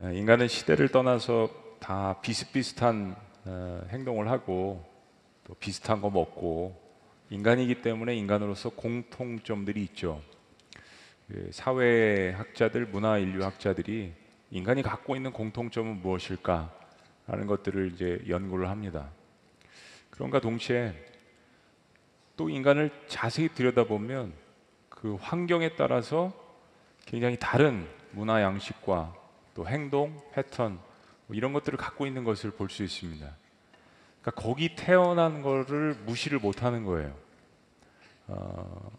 어, 인간은 시대를 떠나서 다 비슷비슷한 어, 행동을 하고 또 비슷한 거 먹고 인간이기 때문에 인간으로서 공통점들이 있죠. 그 사회학자들, 문화인류학자들이 인간이 갖고 있는 공통점은 무엇일까? 라는 것들을 이제 연구를 합니다. 그런가 동시에 또 인간을 자세히 들여다보면 그 환경에 따라서 굉장히 다른 문화 양식과 또 행동, 패턴 뭐 이런 것들을 갖고 있는 것을 볼 수 있습니다. 그러니까 거기 태어난 거를 무시를 못하는 거예요. 어,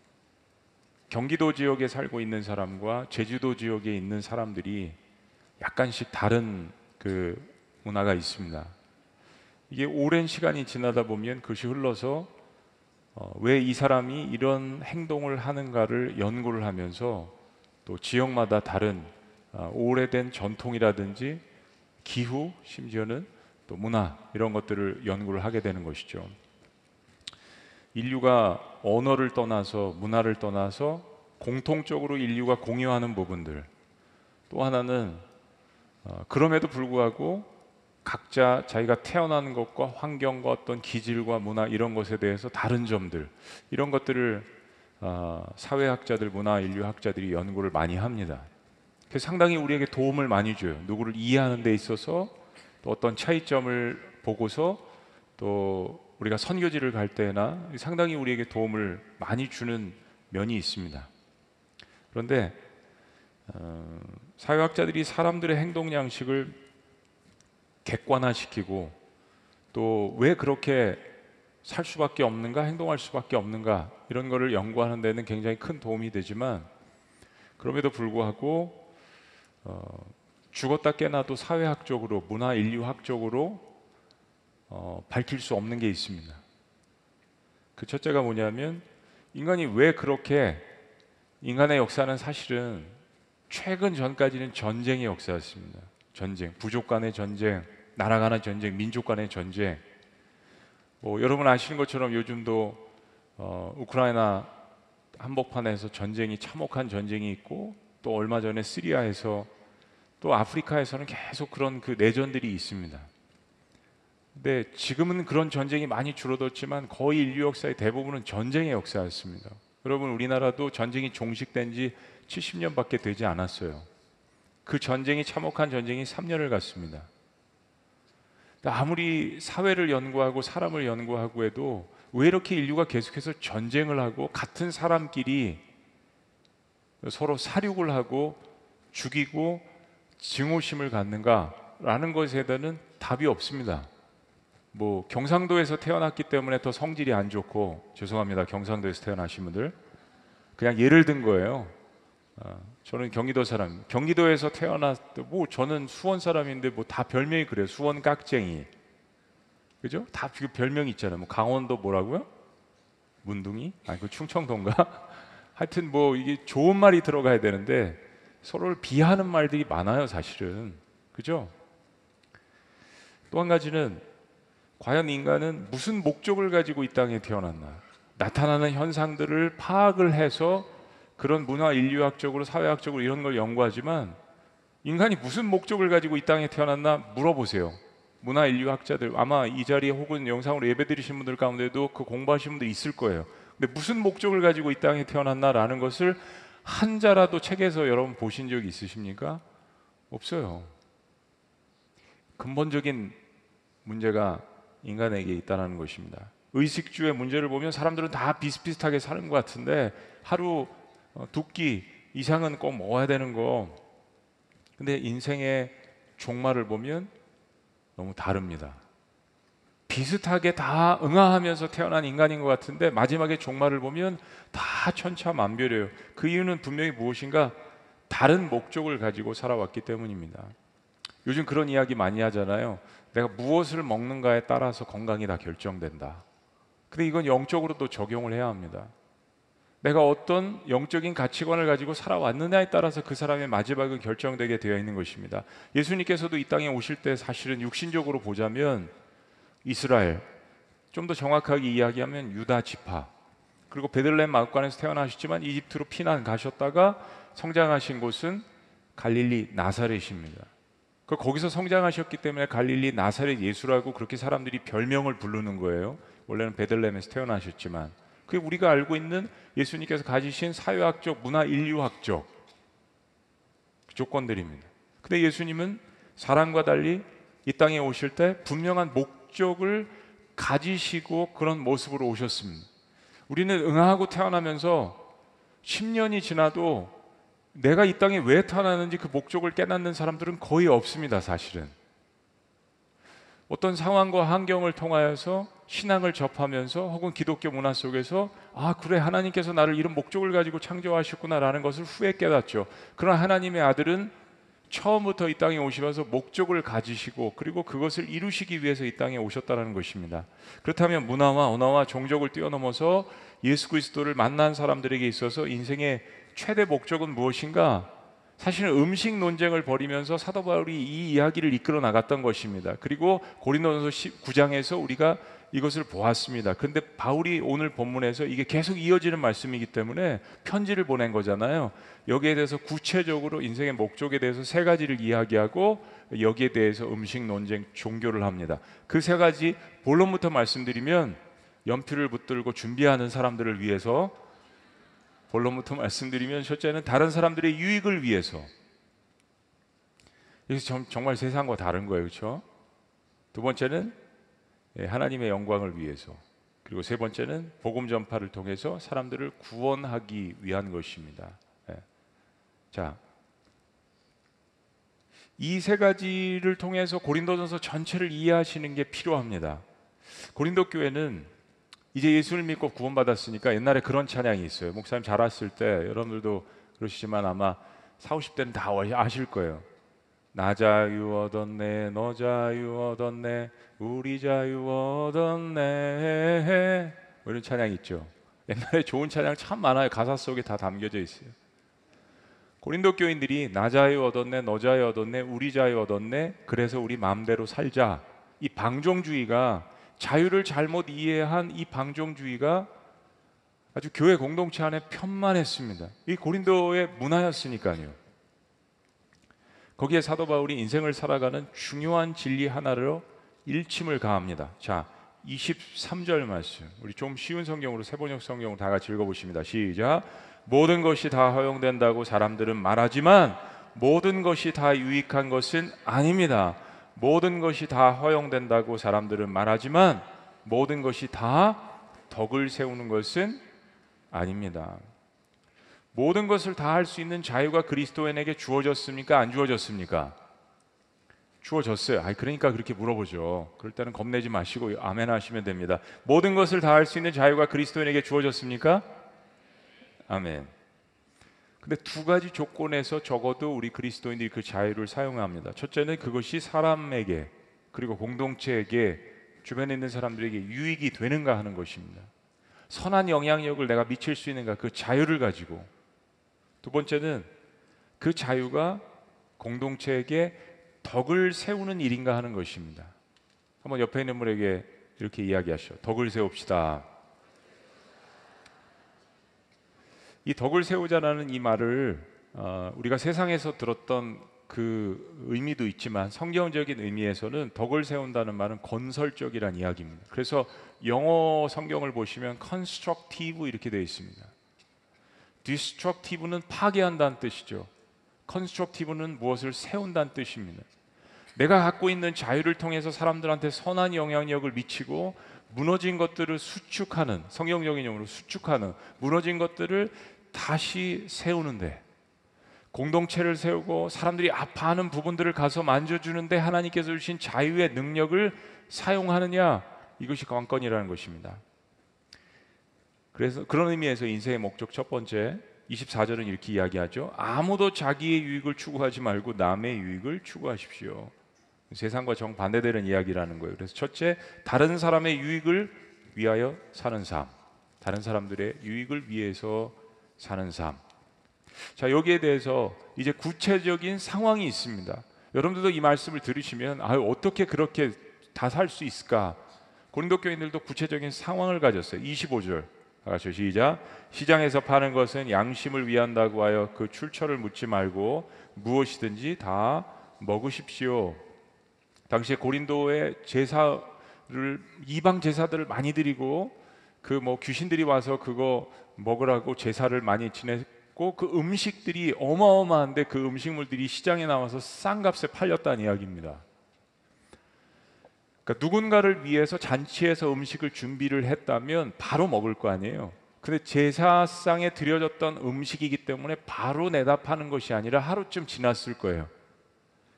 경기도 지역에 살고 있는 사람과 제주도 지역에 있는 사람들이 약간씩 다른 그 문화가 있습니다. 이게 오랜 시간이 지나다 보면 그것이 흘러서 어, 왜이 사람이 이런 행동을 하는가를 연구를 하면서 또 지역마다 다른 어, 오래된 전통이라든지 기후 심지어는 또 문화 이런 것들을 연구를 하게 되는 것이죠. 인류가 언어를 떠나서 문화를 떠나서 공통적으로 인류가 공유하는 부분들 또 하나는 어, 그럼에도 불구하고 각자 자기가 태어난 것과 환경과 어떤 기질과 문화 이런 것에 대해서 다른 점들 이런 것들을 어, 사회학자들, 문화 인류학자들이 연구를 많이 합니다. 그래서 상당히 우리에게 도움을 많이 줘요. 누구를 이해하는 데 있어서 또 어떤 차이점을 보고서 또 우리가 선교지를 갈 때나 상당히 우리에게 도움을 많이 주는 면이 있습니다. 그런데 어, 사회학자들이 사람들의 행동 양식을 객관화시키고 또 왜 그렇게 살 수밖에 없는가, 행동할 수밖에 없는가 이런 거를 연구하는 데는 굉장히 큰 도움이 되지만 그럼에도 불구하고 어, 죽었다 깨나도 사회학적으로, 문화 인류학적으로 어, 밝힐 수 없는 게 있습니다. 그 첫째가 뭐냐면 인간이 왜 그렇게 인간의 역사는 사실은 최근 전까지는 전쟁의 역사였습니다. 전쟁, 부족 간의 전쟁, 나라 간의 전쟁, 민족 간의 전쟁. 뭐 여러분 아시는 것처럼 요즘도 어, 우크라이나 한복판에서 전쟁이 참혹한 전쟁이 있고 또 얼마 전에 시리아에서 또 아프리카에서는 계속 그런 그 내전들이 있습니다. 근데 지금은 그런 전쟁이 많이 줄어들었지만 거의 인류 역사의 대부분은 전쟁의 역사였습니다. 여러분 우리나라도 전쟁이 종식된 지 70년밖에 되지 않았어요. 그 전쟁이 참혹한 전쟁이 3년을 갔습니다. 아무리 사회를 연구하고 사람을 연구하고 해도 왜 이렇게 인류가 계속해서 전쟁을 하고 같은 사람끼리 서로 사륙을 하고 죽이고 증오심을 갖는가라는 것에 대한 답이 없습니다. 뭐 경상도에서 태어났기 때문에 더 성질이 안 좋고 죄송합니다. 경상도에서 태어나신 분들 그냥 예를 든 거예요. 어, 저는 경기도 사람. 경기도에서 태어났고 뭐 저는 수원 사람인데 뭐 다 별명이 그래요. 수원 깍쟁이. 그죠? 다그 별명이 있잖아요. 뭐 강원도 뭐라고요? 문둥이? 아니 그 충청도인가? 하여튼 뭐 이게 좋은 말이 들어가야 되는데 서로를 비하는 말들이 많아요, 사실은. 그죠? 또 한 가지는 과연 인간은 무슨 목적을 가지고 이 땅에 태어났나? 나타나는 현상들을 파악을 해서 그런 문화 인류학적으로 사회학적으로 이런 걸 연구하지만 인간이 무슨 목적을 가지고 이 땅에 태어났나 물어보세요. 문화 인류학자들 아마 이 자리에 혹은 영상으로 예배드리신 분들 가운데도 그 공부하신 분들 있을 거예요. 근데 무슨 목적을 가지고 이 땅에 태어났나라는 것을 한 자라도 책에서 여러분 보신 적 있으십니까? 없어요. 근본적인 문제가 인간에게 있다는 것입니다. 의식주의 문제를 보면 사람들은 다 비슷비슷하게 사는 것 같은데 하루 어, 두끼 이상은 꼭 먹어야 되는 거. 근데 인생의 종말을 보면 너무 다릅니다. 비슷하게 다 응하하면서 태어난 인간인 것 같은데 마지막에 종말을 보면 다 천차만별이에요. 그 이유는 분명히 무엇인가 다른 목적을 가지고 살아왔기 때문입니다. 요즘 그런 이야기 많이 하잖아요. 내가 무엇을 먹는가에 따라서 건강이 다 결정된다. 근데 이건 영적으로도 적용을 해야 합니다. 내가 어떤 영적인 가치관을 가지고 살아왔느냐에 따라서 그 사람의 마지막은 결정되게 되어 있는 것입니다. 예수님께서도 이 땅에 오실 때 사실은 육신적으로 보자면 이스라엘, 좀 더 정확하게 이야기하면 유다 지파, 그리고 베들레헴 마을관에서 태어나셨지만 이집트로 피난 가셨다가 성장하신 곳은 갈릴리 나사렛입니다. 그 거기서 성장하셨기 때문에 갈릴리 나사렛 예수라고 그렇게 사람들이 별명을 부르는 거예요. 원래는 베들레헴에서 태어나셨지만 그게 우리가 알고 있는 예수님께서 가지신 사회학적, 문화 인류학적 조건들입니다. 근데 예수님은 사람과 달리 이 땅에 오실 때 분명한 목 적을 가지시고 그런 모습으로 오셨습니다. 우리는 응하고 태어나면서 10년이 지나도 내가 이 땅에 왜 태어났는지 그 목적을 깨닫는 사람들은 거의 없습니다, 사실은. 어떤 상황과 환경을 통하여서 신앙을 접하면서 혹은 기독교 문화 속에서 아, 그래, 하나님께서 나를 이런 목적을 가지고 창조하셨구나라는 것을 후에 깨닫죠. 그러나 하나님의 아들은 처음부터 이 땅에 오시면서 목적을 가지시고 그리고 그것을 이루시기 위해서 이 땅에 오셨다는 것입니다. 그렇다면 문화와 언어와 종족을 뛰어넘어서 예수 그리스도를 만난 사람들에게 있어서 인생의 최대 목적은 무엇인가? 사실은 음식 논쟁을 벌이면서 사도 바울이 이 이야기를 이끌어 나갔던 것입니다. 그리고 고린도전서 9장에서 우리가 이것을 보았습니다. 근데 바울이 오늘 본문에서 이게 계속 이어지는 말씀이기 때문에 편지를 보낸 거잖아요. 여기에 대해서 구체적으로 인생의 목적에 대해서 세 가지를 이야기하고 여기에 대해서 음식 논쟁 종교를 합니다. 그 세 가지 본론부터 말씀드리면 연필을 붙들고 준비하는 사람들을 위해서 본론부터 말씀드리면 첫째는 다른 사람들의 유익을 위해서 이게 정말 세상과 다른 거예요, 그렇죠? 두 번째는 예, 하나님의 영광을 위해서 그리고 세 번째는 복음 전파를 통해서 사람들을 구원하기 위한 것입니다. 예. 자, 이 세 가지를 통해서 고린도전서 전체를 이해하시는 게 필요합니다. 고린도 교회는 이제 예수를 믿고 구원받았으니까 옛날에 그런 찬양이 있어요. 목사님 잘 왔을 때 여러분들도 그러시지만 아마 4, 50대는 다 아실 거예요. 나 자유 얻었네, 너 자유 얻었네, 우리 자유 얻었네. 뭐 이런 찬양 있죠. 옛날에 좋은 찬양 참 많아요. 가사 속에 다 담겨져 있어요. 고린도 교인들이 나 자유 얻었네, 너 자유 얻었네, 우리 자유 얻었네. 그래서 우리 마음대로 살자. 이 방종주의가 자유를 잘못 이해한 이 방종주의가 아주 교회 공동체 안에 편만했습니다. 이 고린도의 문화였으니까요. 거기에 사도 바울이 인생을 살아가는 중요한 진리 하나로 일침을 가합니다. 자, 23절 말씀. 우리 좀 쉬운 성경으로 세번역 성경으로 다 같이 읽어보십니다. 시작. 모든 것이 다 허용된다고 사람들은 말하지만 모든 것이 다 유익한 것은 아닙니다. 모든 것이 다 허용된다고 사람들은 말하지만 모든 것이 다 덕을 세우는 것은 아닙니다. 모든 것을 다 할 수 있는 자유가 그리스도인에게 주어졌습니까? 안 주어졌습니까? 주어졌어요. 아, 그러니까 그렇게 물어보죠. 그럴 때는 겁내지 마시고 아멘 하시면 됩니다. 모든 것을 다 할 수 있는 자유가 그리스도인에게 주어졌습니까? 아멘. 근데 두 가지 조건에서 적어도 우리 그리스도인들이 그 자유를 사용합니다. 첫째는 그것이 사람에게 그리고 공동체에게 주변에 있는 사람들에게 유익이 되는가 하는 것입니다. 선한 영향력을 내가 미칠 수 있는가 그 자유를 가지고 두 번째는 그 자유가 공동체에게 덕을 세우는 일인가 하는 것입니다. 한번 옆에 있는 분에게 이렇게 이야기하시오. 덕을 세웁시다. 이 덕을 세우자라는 이 말을 어, 우리가 세상에서 들었던 그 의미도 있지만 성경적인 의미에서는 덕을 세운다는 말은 건설적이란 이야기입니다. 그래서 영어 성경을 보시면 constructive 이렇게 되어 있습니다. Destructive는 파괴한다는 뜻이죠. constructive는 무엇을 세운다는 뜻입니다. 내가 갖고 있는 자유를 통해서 사람들한테 선한 영향력을 미치고 무너진 것들을 수축하는 성경적인 용어로 수축하는 무너진 것들을 다시 세우는데 공동체를 세우고 사람들이 아파하는 부분들을 가서 만져주는데 하나님께서 주신 자유의 능력을 사용하느냐 이것이 관건이라는 것입니다. 그래서 그런 의미에서 인생의 목적 첫 번째 24절은 이렇게 이야기하죠. 아무도 자기의 유익을 추구하지 말고 남의 유익을 추구하십시오. 세상과 정반대되는 이야기라는 거예요. 그래서 첫째, 다른 사람의 유익을 위하여 사는 삶. 다른 사람들의 유익을 위해서 사는 삶. 자, 여기에 대해서 이제 구체적인 상황이 있습니다. 여러분들도 이 말씀을 들으시면 아, 어떻게 그렇게 다 살 수 있을까? 고린도 교인들도 구체적인 상황을 가졌어요. 25절. 같이 시작. 시장에서 파는 것은 양심을 위한다고 하여 그 출처를 묻지 말고 무엇이든지 다 먹으십시오. 당시에 고린도에 제사를 이방 제사들을 많이 드리고 그 뭐 귀신들이 와서 그거 먹으라고 제사를 많이 지냈고 그 음식들이 어마어마한데 그 음식물들이 시장에 나와서 싼 값에 팔렸다는 이야기입니다. 그러니까 누군가를 위해서 잔치에서 음식을 준비를 했다면 바로 먹을 거 아니에요. 근데 제사상에 드려졌던 음식이기 때문에 바로 내다 파는 것이 아니라 하루쯤 지났을 거예요.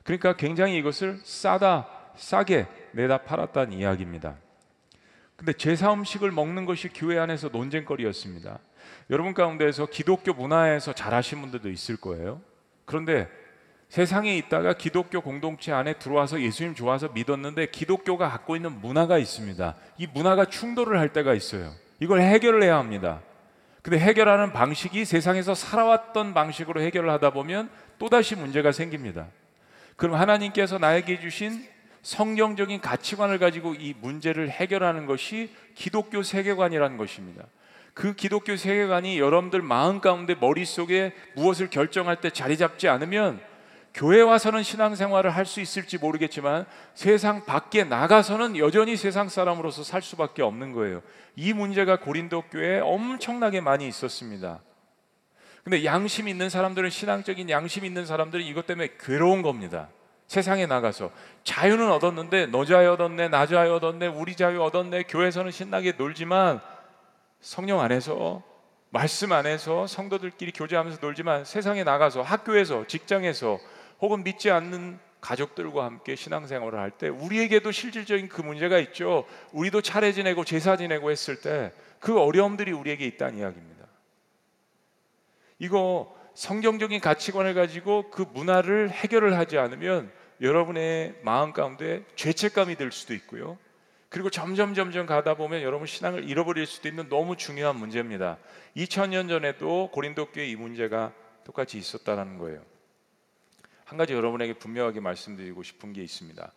그러니까 굉장히 이것을 싸다, 싸게 내다 팔았다는 이야기입니다. 근데 제사 음식을 먹는 것이 교회 안에서 논쟁거리였습니다. 여러분 가운데에서 기독교 문화에서 잘하신 분들도 있을 거예요. 그런데 세상에 있다가 기독교 공동체 안에 들어와서 예수님 좋아서 믿었는데 기독교가 갖고 있는 문화가 있습니다. 이 문화가 충돌을 할 때가 있어요. 이걸 해결을 해야 합니다. 근데 해결하는 방식이 세상에서 살아왔던 방식으로 해결을 하다 보면 또다시 문제가 생깁니다. 그럼 하나님께서 나에게 주신 성경적인 가치관을 가지고 이 문제를 해결하는 것이 기독교 세계관이라는 것입니다. 그 기독교 세계관이 여러분들 마음 가운데 머릿속에 무엇을 결정할 때 자리 잡지 않으면 교회 와서는 신앙생활을 할 수 있을지 모르겠지만 세상 밖에 나가서는 여전히 세상 사람으로서 살 수밖에 없는 거예요. 이 문제가 고린도 교회에 엄청나게 많이 있었습니다. 근데 양심 있는 사람들은 신앙적인 양심 있는 사람들은 이것 때문에 괴로운 겁니다. 세상에 나가서 자유는 얻었는데 너 자유 얻었네, 나 자유 얻었네, 우리 자유 얻었네. 교회에서는 신나게 놀지만 성령 안에서 말씀 안에서 성도들끼리 교제하면서 놀지만 세상에 나가서 학교에서 직장에서 혹은 믿지 않는 가족들과 함께 신앙생활을 할 때 우리에게도 실질적인 그 문제가 있죠. 우리도 차례 지내고 제사 지내고 했을 때 그 어려움들이 우리에게 있다는 이야기입니다. 이거 성경적인 가치관을 가지고 그 문화를 해결을 하지 않으면 여러분의 마음 가운데 죄책감이 들 수도 있고요. 그리고 점점 점점 가다 보면 여러분 신앙을 잃어버릴 수도 있는 너무 중요한 문제입니다. 2000년 전에도 고린도 교회 이 문제가 똑같이 있었다는 거예요. 한 가지 여러분에게 분명하게 말씀드리고 싶은 게 있습니다.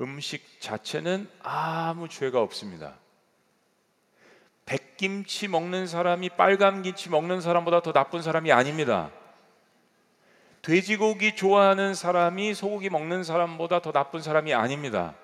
음식 자체는 아무 죄가 없습니다. 백김치 먹는 사람이 빨간 김치 먹는 사람보다 더 나쁜 사람이 아닙니다. 돼지고기 좋아하는 사람이 소고기 먹는 사람보다 더 나쁜 사람이 아닙니다.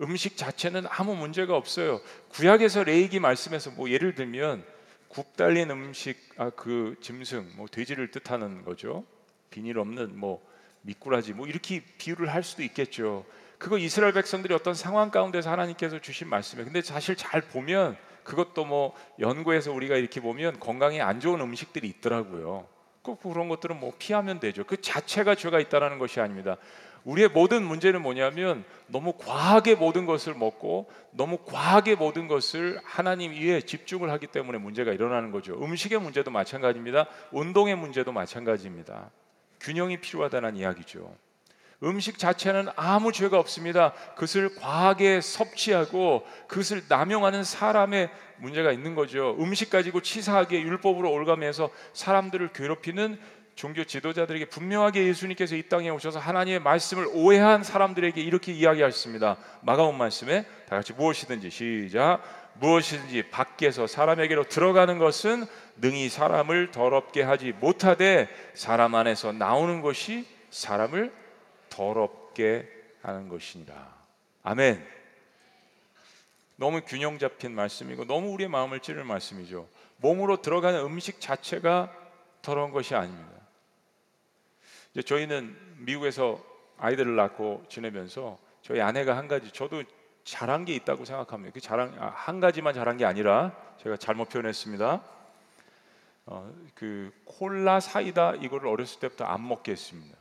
음식 자체는 아무 문제가 없어요. 구약에서 레이기 말씀에서 뭐 예를 들면 굽 달린 음식 아 그 짐승 뭐 돼지를 뜻하는 거죠. 비닐 없는 뭐 미꾸라지 뭐 이렇게 비유를 할 수도 있겠죠. 그거 이스라엘 백성들이 어떤 상황 가운데서 하나님께서 주신 말씀이에요. 근데 사실 잘 보면 그것도 뭐 연구해서 우리가 이렇게 보면 건강에 안 좋은 음식들이 있더라고요. 꼭 그런 것들은 뭐 피하면 되죠. 그 자체가 죄가 있다라는 것이 아닙니다. 우리의 모든 문제는 뭐냐면 너무 과하게 모든 것을 먹고 너무 과하게 모든 것을 하나님 위에 집중을 하기 때문에 문제가 일어나는 거죠. 음식의 문제도 마찬가지입니다. 운동의 문제도 마찬가지입니다. 균형이 필요하다는 이야기죠. 음식 자체는 아무 죄가 없습니다. 그것을 과하게 섭취하고 그것을 남용하는 사람의 문제가 있는 거죠. 음식 가지고 치사하게 율법으로 올가면서 사람들을 괴롭히는 종교 지도자들에게 분명하게 예수님께서 이 땅에 오셔서 하나님의 말씀을 오해한 사람들에게 이렇게 이야기하셨습니다. 마가온 말씀에 다 같이 무엇이든지 시작 무엇이든지 밖에서 사람에게로 들어가는 것은 능히 사람을 더럽게 하지 못하되 사람 안에서 나오는 것이 사람을 더럽게 하는 것이니라. 아멘. 너무 균형 잡힌 말씀이고 너무 우리의 마음을 찌르는 말씀이죠. 몸으로 들어가는 음식 자체가 더러운 것이 아닙니다. 이제 저희는 미국에서 아이들을 낳고 지내면서 저희 아내가 한 가지 저도 잘한 게 있다고 생각합니다. 그 자랑 아, 한 가지만 잘한 게 아니라 제가 잘못 표현했습니다. 어, 그 콜라 사이다 이거를 어렸을 때부터 안 먹게 했습니다.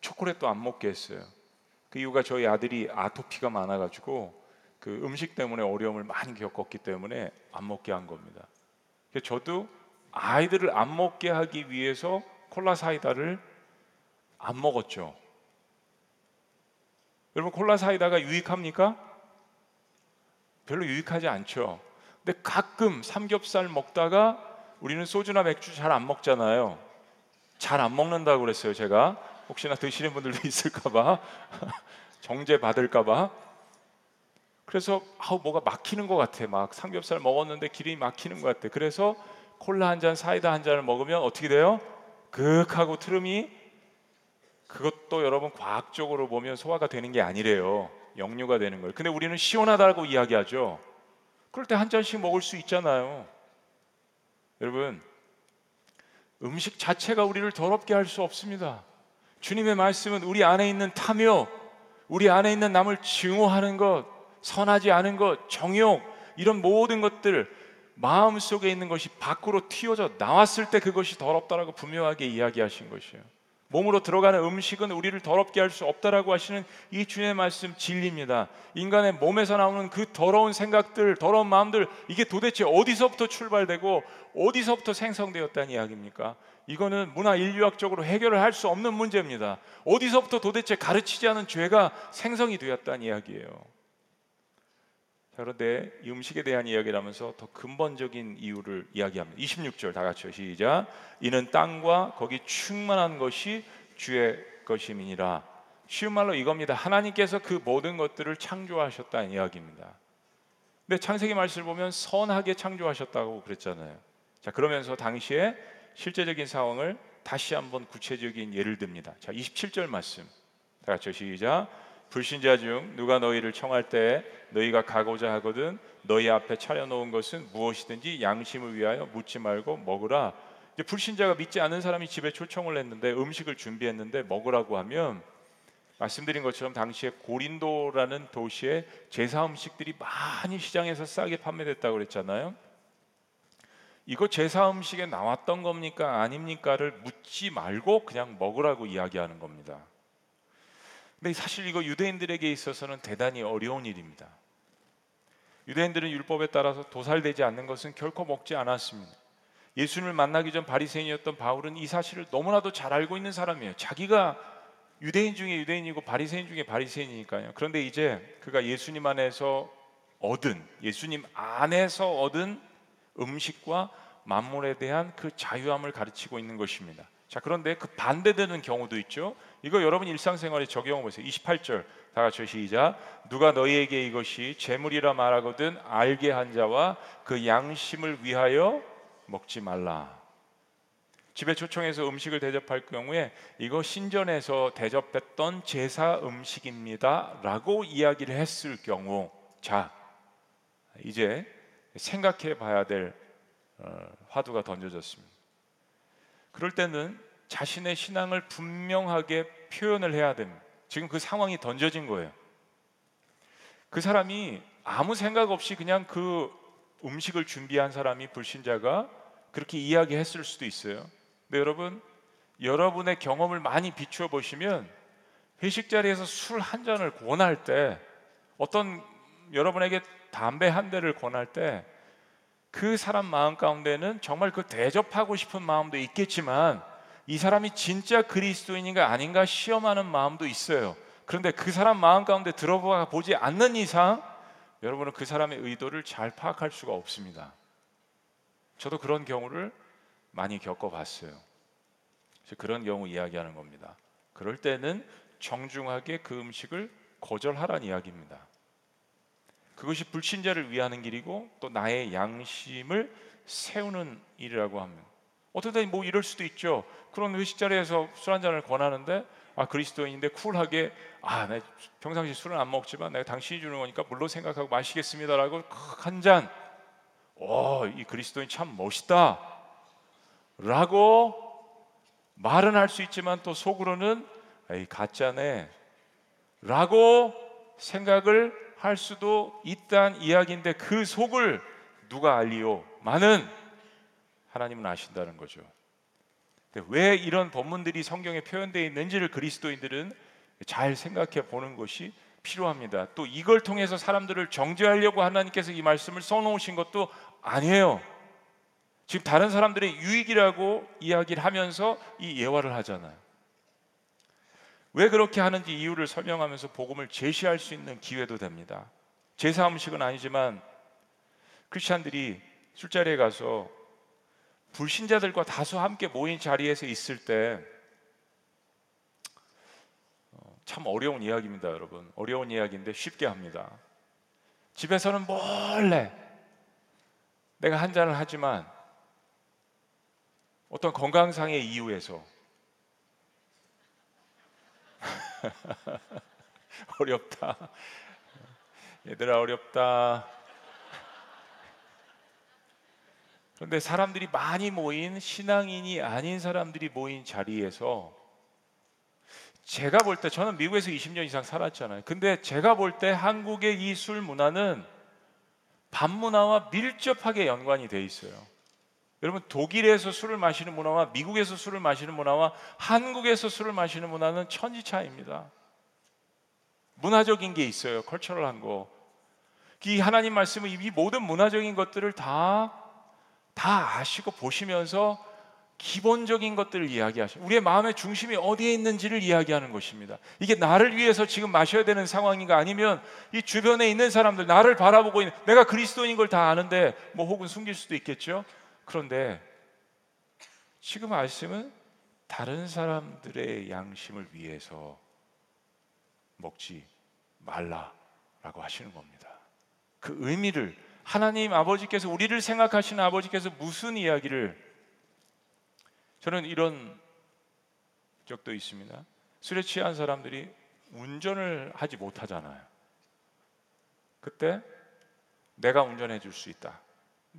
초콜릿도 안 먹게 했어요. 그 이유가 저희 아들이 아토피가 많아가지고 그 음식 때문에 어려움을 많이 겪었기 때문에 안 먹게 한 겁니다. 저도 아이들을 안 먹게 하기 위해서 콜라 사이다를 안 먹었죠. 여러분 콜라 사이다가 유익합니까? 별로 유익하지 않죠. 근데 가끔 삼겹살 먹다가 우리는 소주나 맥주 잘 안 먹잖아요. 잘 안 먹는다고 그랬어요, 제가. 혹시나 드시는 분들도 있을까봐 정제 받을까봐. 그래서 아우 뭐가 막히는 것 같아. 막 삼겹살 먹었는데 길이 막히는 것 같아. 그래서 콜라 한 잔, 사이다 한 잔을 먹으면 어떻게 돼요? 극하고 트름이 그것도 여러분 과학적으로 보면 소화가 되는 게 아니래요. 역류가 되는 거예요. 근데 우리는 시원하다고 이야기하죠. 그럴 때 한 잔씩 먹을 수 있잖아요. 여러분, 음식 자체가 우리를 더럽게 할 수 없습니다. 주님의 말씀은 우리 안에 있는 탐욕, 우리 안에 있는 남을 증오하는 것, 선하지 않은 것, 정욕, 이런 모든 것들 마음 속에 있는 것이 밖으로 튀어져 나왔을 때 그것이 더럽다라고 분명하게 이야기하신 것이에요. 몸으로 들어가는 음식은 우리를 더럽게 할 수 없다라고 하시는 이 주님의 말씀 진리입니다. 인간의 몸에서 나오는 그 더러운 생각들, 더러운 마음들 이게 도대체 어디서부터 출발되고 어디서부터 생성되었다는 이야기입니까? 이거는 문화 인류학적으로 해결을 할 수 없는 문제입니다. 어디서부터 도대체 가르치지 않은 죄가 생성이 되었다는 이야기예요. 자, 그런데 이 음식에 대한 이야기를 하면서 더 근본적인 이유를 이야기합니다. 26절 다 같이요. 시작. 이는 땅과 거기 충만한 것이 주의 것임이니라. 쉬운 말로 이겁니다. 하나님께서 그 모든 것들을 창조하셨다는 이야기입니다. 근데 창세기 말씀을 보면 선하게 창조하셨다고 그랬잖아요. 자, 그러면서 당시에 실제적인 상황을 다시 한번 구체적인 예를 듭니다. 자, 27절 말씀. 다 같이 시작. 불신자 중 누가 너희를 청할 때 너희가 가고자 하거든 너희 앞에 차려놓은 것은 무엇이든지 양심을 위하여 묻지 말고 먹으라. 이제 불신자가 믿지 않는 사람이 집에 초청을 했는데 음식을 준비했는데 먹으라고 하면 말씀드린 것처럼 당시에 고린도라는 도시에 제사 음식들이 많이 시장에서 싸게 판매됐다고 그랬잖아요. 이거 제사 음식에 나왔던 겁니까 아닙니까를 묻지 말고 그냥 먹으라고 이야기하는 겁니다. 근데 사실 이거 유대인들에게 있어서는 대단히 어려운 일입니다. 유대인들은 율법에 따라서 도살되지 않는 것은 결코 먹지 않았습니다. 예수님을 만나기 전 바리새인이었던 바울은 이 사실을 너무나도 잘 알고 있는 사람이에요. 자기가 유대인 중에 유대인이고 바리새인 중에 바리새인이니까요. 그런데 이제 그가 예수님 안에서 얻은 예수님 안에서 얻은 음식과 만물에 대한 그 자유함을 가르치고 있는 것입니다. 자, 그런데 그 반대되는 경우도 있죠. 이거 여러분 일상생활에 적용해 보세요. 28절 다 같이 시작. 누가 너희에게 이것이 재물이라 말하거든 알게 한 자와 그 양심을 위하여 먹지 말라. 집에 초청해서 음식을 대접할 경우에 이거 신전에서 대접했던 제사 음식입니다라고 이야기를 했을 경우 자 이제 생각해 봐야 될 어, 화두가 던져졌습니다. 그럴 때는 자신의 신앙을 분명하게 표현을 해야 됩니다. 지금 그 상황이 던져진 거예요. 그 사람이 아무 생각 없이 그냥 그 음식을 준비한 사람이 불신자가 그렇게 이야기했을 수도 있어요. 근데 여러분, 여러분의 경험을 많이 비추어 보시면 회식 자리에서 술 한 잔을 권할 때 어떤 여러분에게 담배 한 대를 권할 때 그 사람 마음 가운데는 정말 그 대접하고 싶은 마음도 있겠지만 이 사람이 진짜 그리스도인인가 아닌가 시험하는 마음도 있어요. 그런데 그 사람 마음 가운데 들어가 보지 않는 이상 여러분은 그 사람의 의도를 잘 파악할 수가 없습니다. 저도 그런 경우를 많이 겪어봤어요. 그런 경우 이야기하는 겁니다. 그럴 때는 정중하게 그 음식을 거절하라는 이야기입니다. 그것이 불신자를 위하는 길이고 또 나의 양심을 세우는 일이라고 하면 때는 뭐 이럴 수도 있죠. 그런 회식 자리에서 술 한 잔을 권하는데 아 그리스도인인데 쿨하게 아 내 평상시 술은 안 먹지만 내가 당신이 주는 거니까 물론 생각하고 마시겠습니다라고 한 잔. 오 이 그리스도인 참 멋있다. 라고 말은 할 수 있지만 또 속으로는 에이 가짜네. 라고 생각을 할 수도 있다는 이야기인데 그 속을 누가 알리요? 많은 하나님은 아신다는 거죠. 왜 이런 본문들이 성경에 표현되어 있는지를 그리스도인들은 잘 생각해 보는 것이 필요합니다. 또 이걸 통해서 사람들을 정죄하려고 하나님께서 이 말씀을 써놓으신 것도 아니에요. 지금 다른 사람들의 유익이라고 이야기를 하면서 이 예화를 하잖아요. 왜 그렇게 하는지 이유를 설명하면서 복음을 제시할 수 있는 기회도 됩니다. 제사 음식은 아니지만 크리스천들이 술자리에 가서 불신자들과 다수 함께 모인 자리에서 있을 때 참 어려운 이야기입니다, 여러분. 어려운 이야기인데 쉽게 합니다. 집에서는 몰래 내가 한 잔을 하지만 어떤 건강상의 이유에서 어렵다. 얘들아 어렵다. 그런데 사람들이 많이 모인 신앙인이 아닌 사람들이 모인 자리에서 제가 볼 때 저는 미국에서 20년 이상 살았잖아요. 근데 제가 볼 때 한국의 이 술 문화는 밥 문화와 밀접하게 연관이 돼 있어요. 여러분 독일에서 술을 마시는 문화와 미국에서 술을 마시는 문화와 한국에서 술을 마시는 문화는 천지 차이입니다. 문화적인 게 있어요. 컬처럴한 거. 이 하나님 말씀은 이 모든 문화적인 것들을 다, 다 아시고 보시면서 기본적인 것들을 이야기하시고 우리의 마음의 중심이 어디에 있는지를 이야기하는 것입니다. 이게 나를 위해서 지금 마셔야 되는 상황인가 아니면 이 주변에 있는 사람들 나를 바라보고 있는 내가 그리스도인 걸 다 아는데 뭐 혹은 숨길 수도 있겠죠. 그런데 지금 말씀은 다른 사람들의 양심을 위해서 먹지 말라라고 하시는 겁니다. 그 의미를 하나님 아버지께서 우리를 생각하시는 아버지께서 무슨 이야기를 저는 이런 적도 있습니다. 술에 취한 사람들이 운전을 하지 못하잖아요. 그때 내가 운전해 줄 수 있다.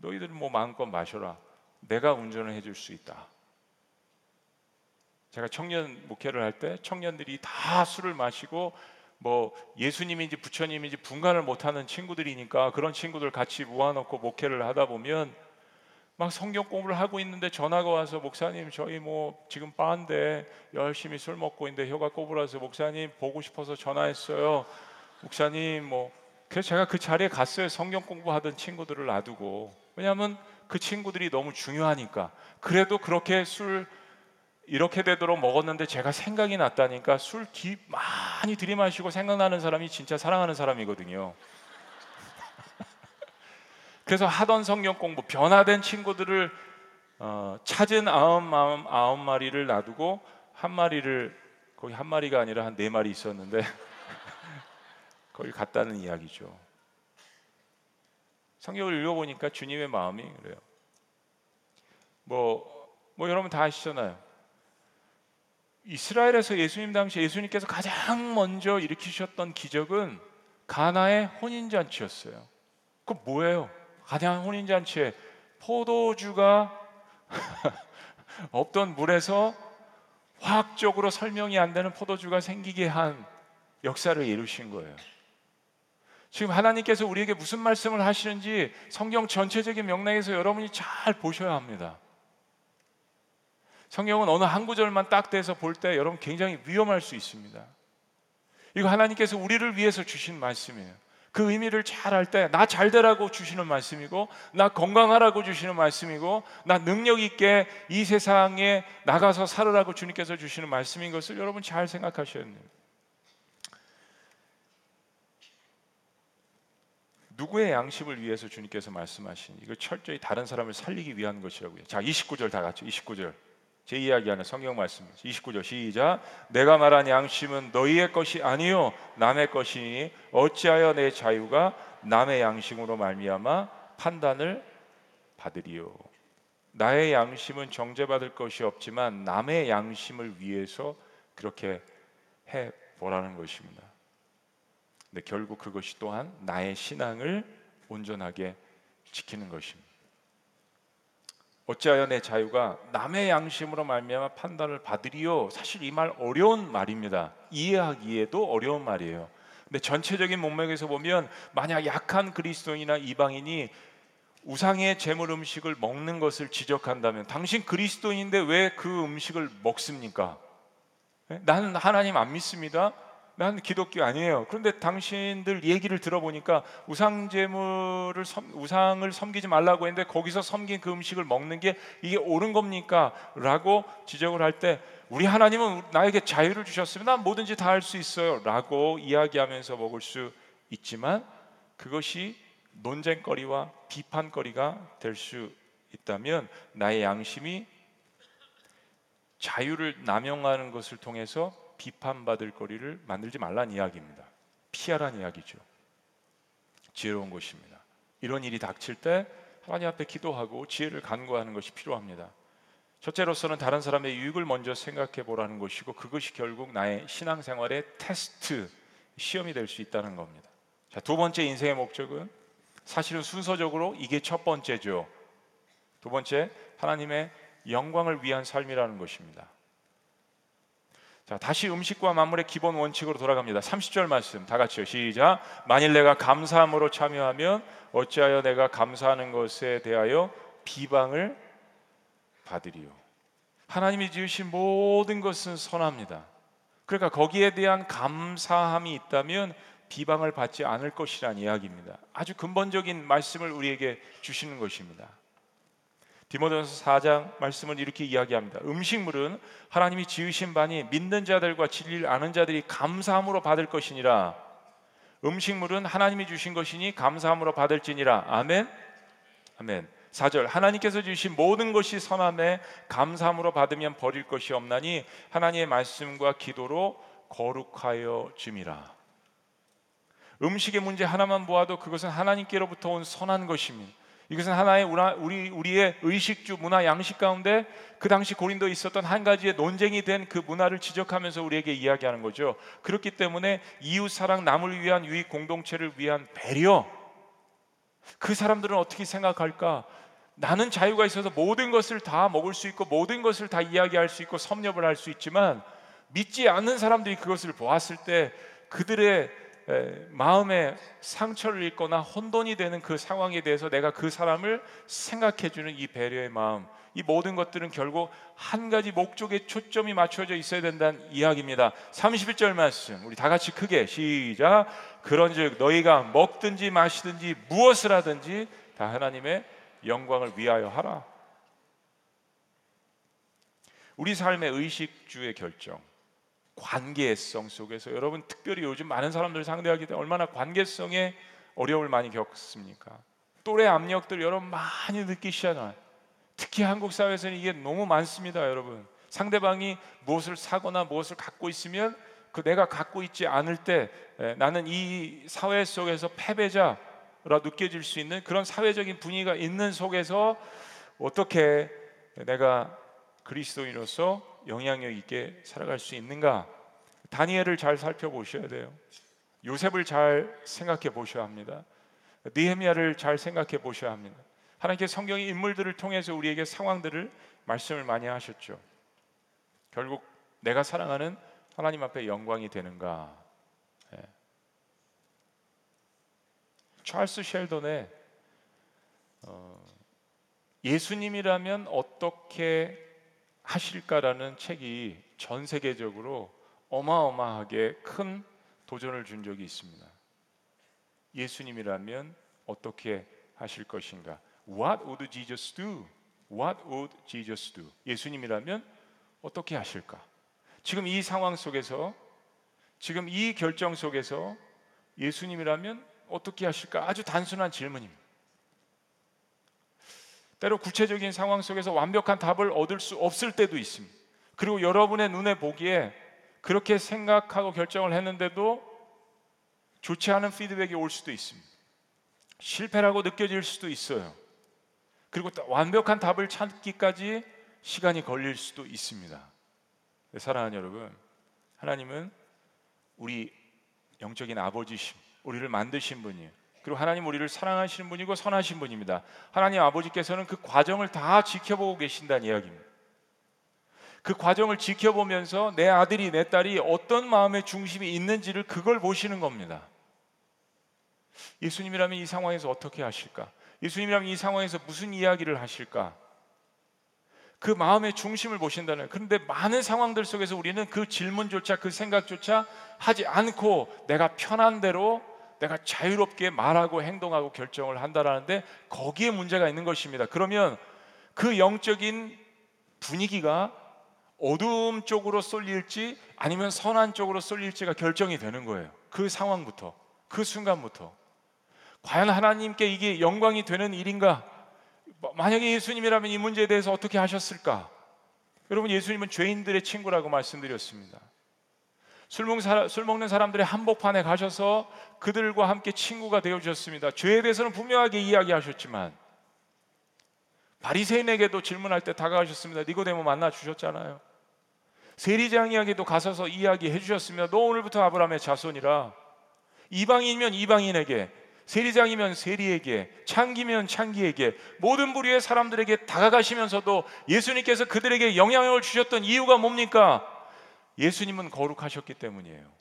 너희들 뭐 마음껏 마셔라. 내가 운전을 해줄 수 있다. 제가 청년 목회를 할 때 청년들이 다 술을 마시고 뭐 예수님인지 부처님인지 분간을 못하는 친구들이니까 그런 친구들 같이 모아놓고 목회를 하다 보면 막 성경 공부를 하고 있는데 전화가 와서 목사님 저희 뭐 지금 빠인데 열심히 술 먹고 있는데 혀가 꼬부라서 목사님 보고 싶어서 전화했어요. 목사님 뭐 그래서 제가 그 자리에 갔어요. 성경 공부하던 친구들을 놔두고 왜냐하면 그 친구들이 너무 중요하니까 그래도 그렇게 술 이렇게 되도록 먹었는데 제가 생각이 났다니까 술 많이 들이마시고 생각나는 사람이 진짜 사랑하는 사람이거든요. 그래서 하던 성경 공부 변화된 친구들을 어, 찾은 아홉, 아홉, 아홉 마리를 놔두고 한 마리를 거기 한 마리가 아니라 한 네 마리 있었는데 거기 갔다는 이야기죠. 성경을 읽어보니까 주님의 마음이 그래요. 뭐, 뭐 여러분 다 아시잖아요. 이스라엘에서 예수님 당시 예수님께서 가장 먼저 일으키셨던 기적은 가나의 혼인잔치였어요. 그 뭐예요? 가장 혼인잔치에 포도주가 없던 물에서 화학적으로 설명이 안 되는 포도주가 생기게 한 역사를 이루신 거예요. 지금 하나님께서 우리에게 무슨 말씀을 하시는지 성경 전체적인 명랑에서 여러분이 잘 보셔야 합니다. 성경은 어느 한 구절만 딱 떼서 볼 때 여러분 굉장히 위험할 수 있습니다. 이거 하나님께서 우리를 위해서 주신 말씀이에요. 그 의미를 잘 알 때 나 잘 되라고 주시는 말씀이고 나 건강하라고 주시는 말씀이고 나 능력 있게 이 세상에 나가서 살으라고 주님께서 주시는 말씀인 것을 여러분 잘 생각하셔야 됩니다. 누구의 양심을 위해서 주님께서 말씀하신 이거 철저히 다른 사람을 살리기 위한 것이라고요. 자, 29절 다 같이 29절. 제 이야기하는 성경 말씀입니다. 29절 시작. 내가 말한 양심은 너희의 것이 아니요 남의 것이니 어찌하여 내 자유가 남의 양심으로 말미암아 판단을 받으리요. 나의 양심은 정죄받을 것이 없지만 남의 양심을 위해서 그렇게 해 보라는 것입니다. 근데 결국 그것이 또한 나의 신앙을 온전하게 지키는 것입니다. 어찌하여 내 자유가 남의 양심으로 말미암아 판단을 받으리요? 사실 이 말 어려운 말입니다. 이해하기에도 어려운 말이에요. 근데 전체적인 문맥에서 보면 만약 약한 그리스도인이나 이방인이 우상의 제물 음식을 먹는 것을 지적한다면 당신 그리스도인인데 왜 그 음식을 먹습니까? 네? 나는 하나님 안 믿습니다. 난 기독교 아니에요. 그런데 당신들 얘기를 들어보니까 우상 제물을 우상을 섬기지 말라고 했는데 거기서 섬긴 그 음식을 먹는 게 이게 옳은 겁니까? 라고 지적을 할 때 우리 하나님은 나에게 자유를 주셨으면 난 뭐든지 다 할 수 있어요. 라고 이야기하면서 먹을 수 있지만 그것이 논쟁거리와 비판거리가 될 수 있다면 나의 양심이 자유를 남용하는 것을 통해서 비판받을 거리를 만들지 말란 이야기입니다. 피하란 이야기죠. 지혜로운 것입니다. 이런 일이 닥칠 때 하나님 앞에 기도하고 지혜를 간구하는 것이 필요합니다. 첫째로서는 다른 사람의 유익을 먼저 생각해 보라는 것이고 그것이 결국 나의 신앙생활의 테스트 시험이 될 수 있다는 겁니다. 자, 두 번째 인생의 목적은 사실은 순서적으로 이게 첫 번째죠. 두 번째 하나님의 영광을 위한 삶이라는 것입니다. 자, 다시 음식과 만물의 기본 원칙으로 돌아갑니다. 30절 말씀 다 같이요. 시작. 만일 내가 감사함으로 참여하면 어찌하여 내가 감사하는 것에 대하여 비방을 받으리요. 하나님이 지으신 모든 것은 선합니다. 그러니까 거기에 대한 감사함이 있다면 비방을 받지 않을 것이란 이야기입니다. 아주 근본적인 말씀을 우리에게 주시는 것입니다. 디모데전서 4장 말씀을 이렇게 이야기합니다. 음식물은 하나님이 지으신 바니 믿는 자들과 진리를 아는 자들이 감사함으로 받을 것이니라. 음식물은 하나님이 주신 것이니 감사함으로 받을지니라. 아멘. 아멘. 4절 하나님께서 주신 모든 것이 선함에 감사함으로 받으면 버릴 것이 없나니 하나님의 말씀과 기도로 거룩하여 줌이라. 음식의 문제 하나만 보아도 그것은 하나님께로부터 온 선한 것입니다. 이것은 하나의 우리 우리의 의식주 문화 양식 가운데 그 당시 고린도에 있었던 한 가지의 논쟁이 된 그 문화를 지적하면서 우리에게 이야기하는 거죠. 그렇기 때문에 이웃 사랑 남을 위한 유익 공동체를 위한 배려 그 사람들은 어떻게 생각할까? 나는 자유가 있어서 모든 것을 다 먹을 수 있고 모든 것을 다 이야기할 수 있고 섭렵을 할 수 있지만 믿지 않는 사람들이 그것을 보았을 때 그들의 마음에 상처를 입거나 혼돈이 되는 그 상황에 대해서 내가 그 사람을 생각해 주는 이 배려의 마음 이 모든 것들은 결국 한 가지 목적에 초점이 맞춰져 있어야 된다는 이야기입니다. 31절 말씀 우리 다 같이 크게 시작 그런즉 너희가 먹든지 마시든지 무엇을 하든지 다 하나님의 영광을 위하여 하라. 우리 삶의 의식주의 결정 관계성 속에서 여러분 특별히 요즘 많은 사람들 상대하기 때문에 얼마나 관계성에 어려움을 많이 겪습니까? 또래 압력들 여러분 많이 느끼시잖아요. 특히 한국 사회에서는 이게 너무 많습니다, 여러분. 상대방이 무엇을 사거나 무엇을 갖고 있으면 그 내가 갖고 있지 않을 때 나는 이 사회 속에서 패배자라 느껴질 수 있는 그런 사회적인 분위기가 있는 속에서 어떻게 내가 그리스도인으로서 영향력 있게 살아갈 수 있는가? 다니엘을 잘 살펴보셔야 돼요. 요셉을 잘 생각해 보셔야 합니다. 느헤미야를 잘 생각해 보셔야 합니다. 하나님께 성경의 인물들을 통해서 우리에게 상황들을 말씀을 많이 하셨죠. 결국 내가 사랑하는 하나님 앞에 영광이 되는가? 예. 찰스 셸던의 어, 예수님이라면 어떻게 하실까라는 책이 전 세계적으로 어마어마하게 큰 도전을 준 적이 있습니다. 예수님이라면 어떻게 하실 것인가? What would Jesus do? What would Jesus do? 예수님이라면 어떻게 하실까? 지금 이 상황 속에서 지금 이 결정 속에서 예수님이라면 어떻게 하실까? 아주 단순한 질문입니다. 때로 구체적인 상황 속에서 완벽한 답을 얻을 수 없을 때도 있습니다. 그리고 여러분의 눈에 보기에 그렇게 생각하고 결정을 했는데도 좋지 않은 피드백이 올 수도 있습니다. 실패라고 느껴질 수도 있어요. 그리고 완벽한 답을 찾기까지 시간이 걸릴 수도 있습니다. 네, 사랑하는 여러분, 하나님은 우리 영적인 아버지심, 우리를 만드신 분이에요. 그리고 하나님 우리를 사랑하시는 분이고 선하신 분입니다. 하나님 아버지께서는 그 과정을 다 지켜보고 계신다는 이야기입니다. 그 과정을 지켜보면서 내 아들이 내 딸이 어떤 마음의 중심이 있는지를 그걸 보시는 겁니다. 예수님이라면 이 상황에서 어떻게 하실까? 예수님이라면 이 상황에서 무슨 이야기를 하실까? 그 마음의 중심을 보신다는 그런데 많은 상황들 속에서 우리는 그 질문조차 그 생각조차 하지 않고 내가 편한 대로 내가 자유롭게 말하고 행동하고 결정을 한다라는데 거기에 문제가 있는 것입니다. 그러면 그 영적인 분위기가 어두움 쪽으로 쏠릴지 아니면 선한 쪽으로 쏠릴지가 결정이 되는 거예요. 그 상황부터 그 순간부터 과연 하나님께 이게 영광이 되는 일인가? 만약에 예수님이라면 이 문제에 대해서 어떻게 하셨을까? 여러분 예수님은 죄인들의 친구라고 말씀드렸습니다. 술 먹는 사람들의 한복판에 가셔서 그들과 함께 친구가 되어 주셨습니다. 죄에 대해서는 분명하게 이야기하셨지만 바리새인에게도 질문할 때 다가가셨습니다. 니고데모 만나 주셨잖아요. 세리장이에게도 가서서 이야기해 주셨습니다. 너 오늘부터 아브라함의 자손이라. 이방인이면 이방인에게, 세리장이면 세리에게, 창기면 창기에게 모든 부류의 사람들에게 다가가시면서도 예수님께서 그들에게 영향을 주셨던 이유가 뭡니까? 예수님은 거룩하셨기 때문이에요.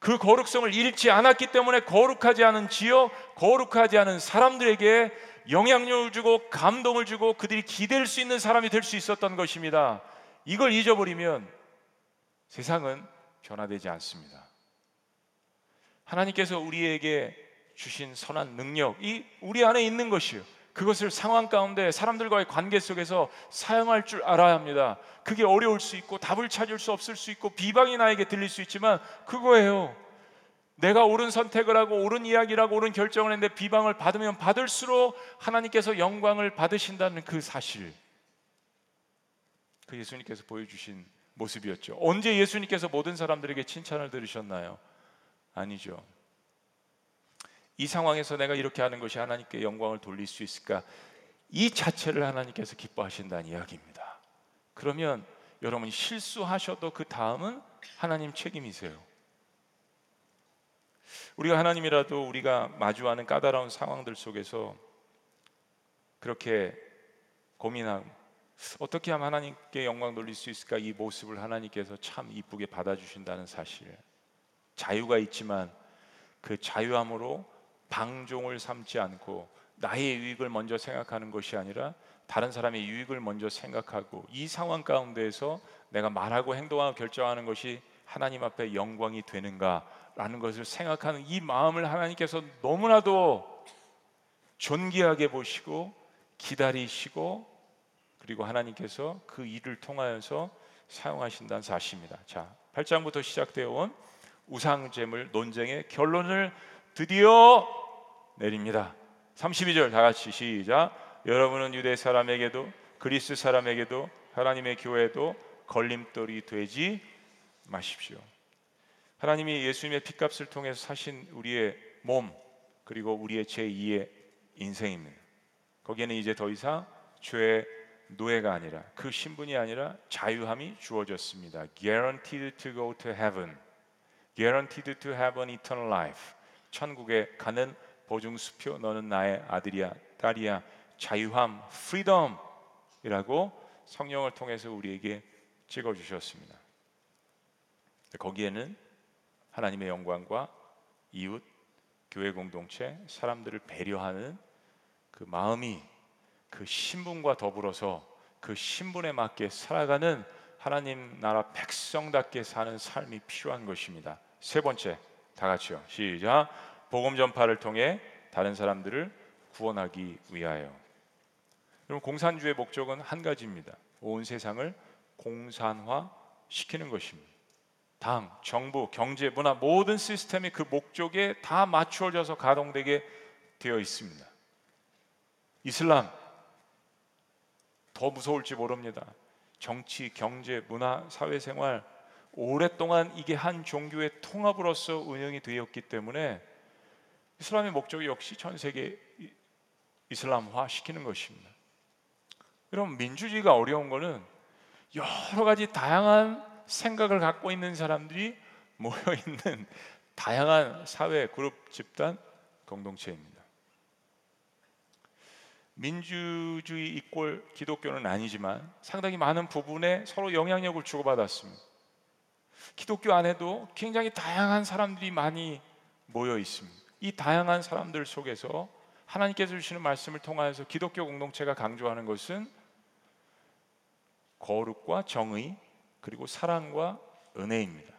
그 거룩성을 잃지 않았기 때문에 거룩하지 않은 지역, 거룩하지 않은 사람들에게 영향력을 주고 감동을 주고 그들이 기댈 수 있는 사람이 될 수 있었던 것입니다. 이걸 잊어버리면 세상은 변화되지 않습니다. 하나님께서 우리에게 주신 선한 능력이 우리 안에 있는 것이요. 그것을 상황 가운데 사람들과의 관계 속에서 사용할 줄 알아야 합니다. 그게 어려울 수 있고 답을 찾을 수 없을 수 있고 비방이 나에게 들릴 수 있지만 그거예요. 내가 옳은 선택을 하고 옳은 이야기를 하고 옳은 결정을 했는데 비방을 받으면 받을수록 하나님께서 영광을 받으신다는 그 사실. 그 예수님께서 보여주신 모습이었죠. 언제 예수님께서 모든 사람들에게 칭찬을 들으셨나요? 아니죠. 이 상황에서 내가 이렇게 하는 것이 하나님께 영광을 돌릴 수 있을까? 이 자체를 하나님께서 기뻐하신다는 이야기입니다. 그러면 여러분이 실수하셔도 그 다음은 하나님 책임이세요. 우리가 하나님이라도 우리가 마주하는 까다로운 상황들 속에서 그렇게 고민하고 어떻게 하면 하나님께 영광 돌릴 수 있을까 이 모습을 하나님께서 참 이쁘게 받아주신다는 사실 자유가 있지만 그 자유함으로 방종을 삼지 않고 나의 유익을 먼저 생각하는 것이 아니라 다른 사람의 유익을 먼저 생각하고 이 상황 가운데에서 내가 말하고 행동하고 결정하는 것이 하나님 앞에 영광이 되는가라는 것을 생각하는 이 마음을 하나님께서 너무나도 존귀하게 보시고 기다리시고 그리고 하나님께서 그 일을 통하여서 사용하신다는 사실입니다. 자, 8장부터 시작되어 온 우상제물 논쟁의 결론을 드디어 내립니다. 32절 다 같이 시작. 여러분은 유대 사람에게도 그리스 사람에게도 하나님의 교회도 걸림돌이 되지 마십시오. 하나님이 예수님의 피값을 통해서 사신 우리의 몸 그리고 우리의 제2의 인생입니다. 거기에는 이제 더 이상 죄의 노예가 아니라 그 신분이 아니라 자유함이 주어졌습니다. Guaranteed to go to heaven. Guaranteed to have an eternal life. 천국에 가는 보증 수표 너는 나의 아들이야 딸이야 자유함 freedom이라고 성령을 통해서 우리에게 찍어 주셨습니다. 거기에는 하나님의 영광과 이웃 교회 공동체 사람들을 배려하는 그 마음이 그 신분과 더불어서 그 신분에 맞게 살아가는 하나님 나라 백성답게 사는 삶이 필요한 것입니다. 세 번째, 다 같이요. 시작. 복음 전파를 통해 다른 사람들을 구원하기 위하여. 여러분 공산주의 목적은 한 가지입니다. 온 세상을 공산화 시키는 것입니다. 당, 정부, 경제, 문화 모든 시스템이 그 목적에 다 맞추어져서 가동되게 되어 있습니다. 이슬람 더 무서울지 모릅니다. 정치, 경제, 문화, 사회생활 오랫동안 이게 한 종교의 통합으로서 운영이 되었기 때문에 이슬람의 목적이 역시 전 세계 이슬람화 시키는 것입니다. 여러분 민주주의가 어려운 거는 여러 가지 다양한 생각을 갖고 있는 사람들이 모여 있는 다양한 사회 그룹 집단 공동체입니다. 민주주의 이꼴 기독교는 아니지만 상당히 많은 부분에 서로 영향력을 주고받았습니다. 기독교 안에도 굉장히 다양한 사람들이 많이 모여 있습니다. 이 다양한 사람들 속에서 하나님께서 주시는 말씀을 통하여서 기독교 공동체가 강조하는 것은 거룩과 정의 그리고 사랑과 은혜입니다.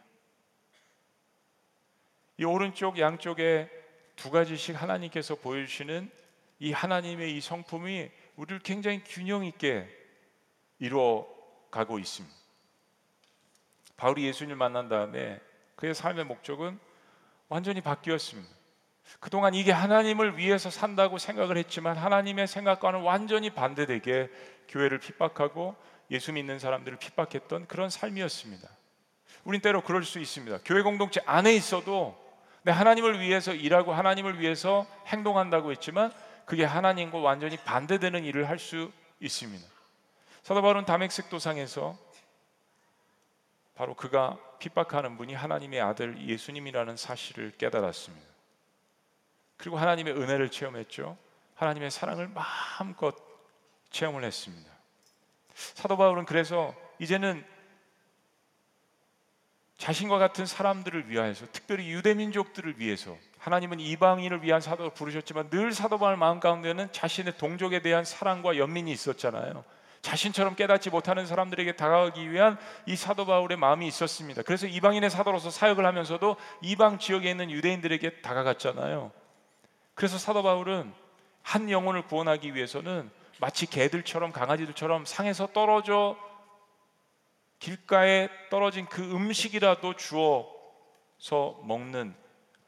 이 오른쪽 양쪽에 두 가지씩 하나님께서 보여주시는 이 하나님의 이 성품이 우리를 굉장히 균형 있게 이루어 가고 있습니다. 바울이 예수님을 만난 다음에 그의 삶의 목적은 완전히 바뀌었습니다. 그동안 이게 하나님을 위해서 산다고 생각을 했지만 하나님의 생각과는 완전히 반대되게 교회를 핍박하고 예수 믿는 사람들을 핍박했던 그런 삶이었습니다. 우린 때로 그럴 수 있습니다. 교회 공동체 안에 있어도 내 하나님을 위해서 일하고 하나님을 위해서 행동한다고 했지만 그게 하나님과 완전히 반대되는 일을 할 수 있습니다. 사도 바울은 다메섹 도상에서 바로 그가 핍박하는 분이 하나님의 아들 예수님이라는 사실을 깨달았습니다. 그리고 하나님의 은혜를 체험했죠. 하나님의 사랑을 마음껏 체험을 했습니다. 사도 바울은 그래서 이제는 자신과 같은 사람들을 위하여서 특별히 유대 민족들을 위해서 하나님은 이방인을 위한 사도를 부르셨지만 늘 사도 바울 마음 가운데는 자신의 동족에 대한 사랑과 연민이 있었잖아요. 자신처럼 깨닫지 못하는 사람들에게 다가가기 위한 이 사도 바울의 마음이 있었습니다. 그래서 이방인의 사도로서 사역을 하면서도 이방 지역에 있는 유대인들에게 다가갔잖아요. 그래서 사도 바울은 한 영혼을 구원하기 위해서는 마치 개들처럼 강아지들처럼 상에서 떨어져 길가에 떨어진 그 음식이라도 주어서 먹는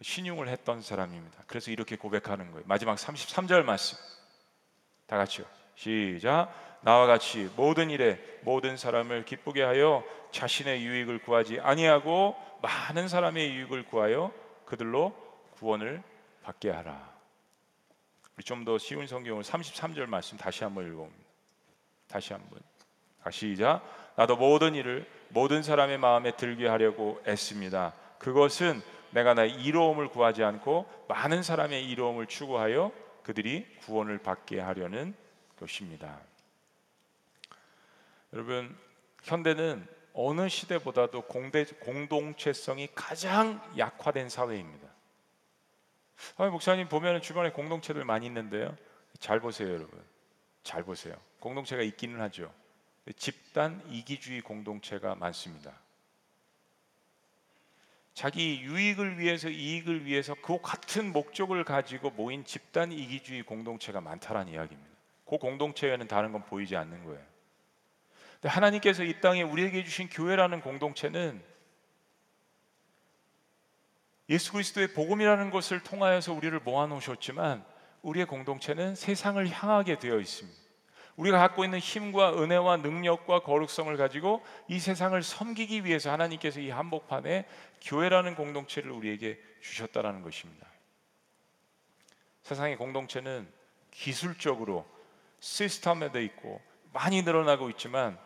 신용을 했던 사람입니다. 그래서 이렇게 고백하는 거예요. 마지막 33절 말씀. 다 같이요. 시작. 나와 같이 모든 일에 모든 사람을 기쁘게 하여 자신의 유익을 구하지 아니하고 많은 사람의 유익을 구하여 그들로 구원을 받게 하라. 우리 좀 더 쉬운 성경을 33절 말씀 다시 한번 읽어봅니다. 다시 한번. 시작. 나도 모든 일을 모든 사람의 마음에 들게 하려고 애씁니다. 그것은 내가 나의 이로움을 구하지 않고 많은 사람의 이로움을 추구하여 그들이 구원을 받게 하려는 것입니다. 여러분 현대는 어느 시대보다도 공대, 공동체성이 가장 약화된 사회입니다. 아, 목사님 보면 주변에 공동체들 많이 있는데요. 잘 보세요, 여러분. 잘 보세요. 공동체가 있기는 하죠. 집단 이기주의 공동체가 많습니다. 자기 유익을 위해서 이익을 위해서 그 같은 목적을 가지고 모인 집단 이기주의 공동체가 많다라는 이야기입니다. 그 공동체에는 다른 건 보이지 않는 거예요. 근데 하나님께서 이 땅에 우리에게 주신 교회라는 공동체는 예수 그리스도의 복음이라는 것을 통하여서 우리를 모아 놓으셨지만 우리의 공동체는 세상을 향하게 되어 있습니다. 우리가 갖고 있는 힘과 은혜와 능력과 거룩성을 가지고 이 세상을 섬기기 위해서 하나님께서 이 한복판에 교회라는 공동체를 우리에게 주셨다라는 것입니다. 세상의 공동체는 기술적으로 시스템화되어 있고 많이 늘어나고 있지만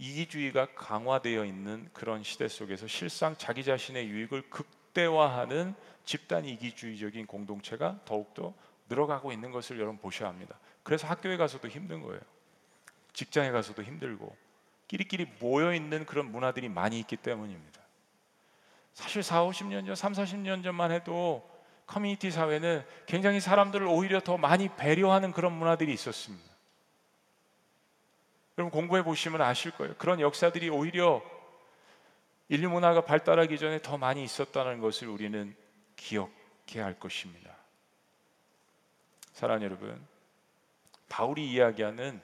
이기주의가 강화되어 있는 그런 시대 속에서 실상 자기 자신의 유익을 극대화하는 집단 이기주의적인 공동체가 더욱더 늘어가고 있는 것을 여러분 보셔야 합니다. 그래서 학교에 가서도 힘든 거예요. 직장에 가서도 힘들고 끼리끼리 모여 있는 그런 문화들이 많이 있기 때문입니다. 사실 4, 50년 전, 3, 40년 전만 해도 커뮤니티 사회는 굉장히 사람들을 오히려 더 많이 배려하는 그런 문화들이 있었습니다. 여러분 공부해 보시면 아실 거예요. 그런 역사들이 오히려 인류 문화가 발달하기 전에 더 많이 있었다는 것을 우리는 기억해야 할 것입니다. 사랑하는 여러분, 바울이 이야기하는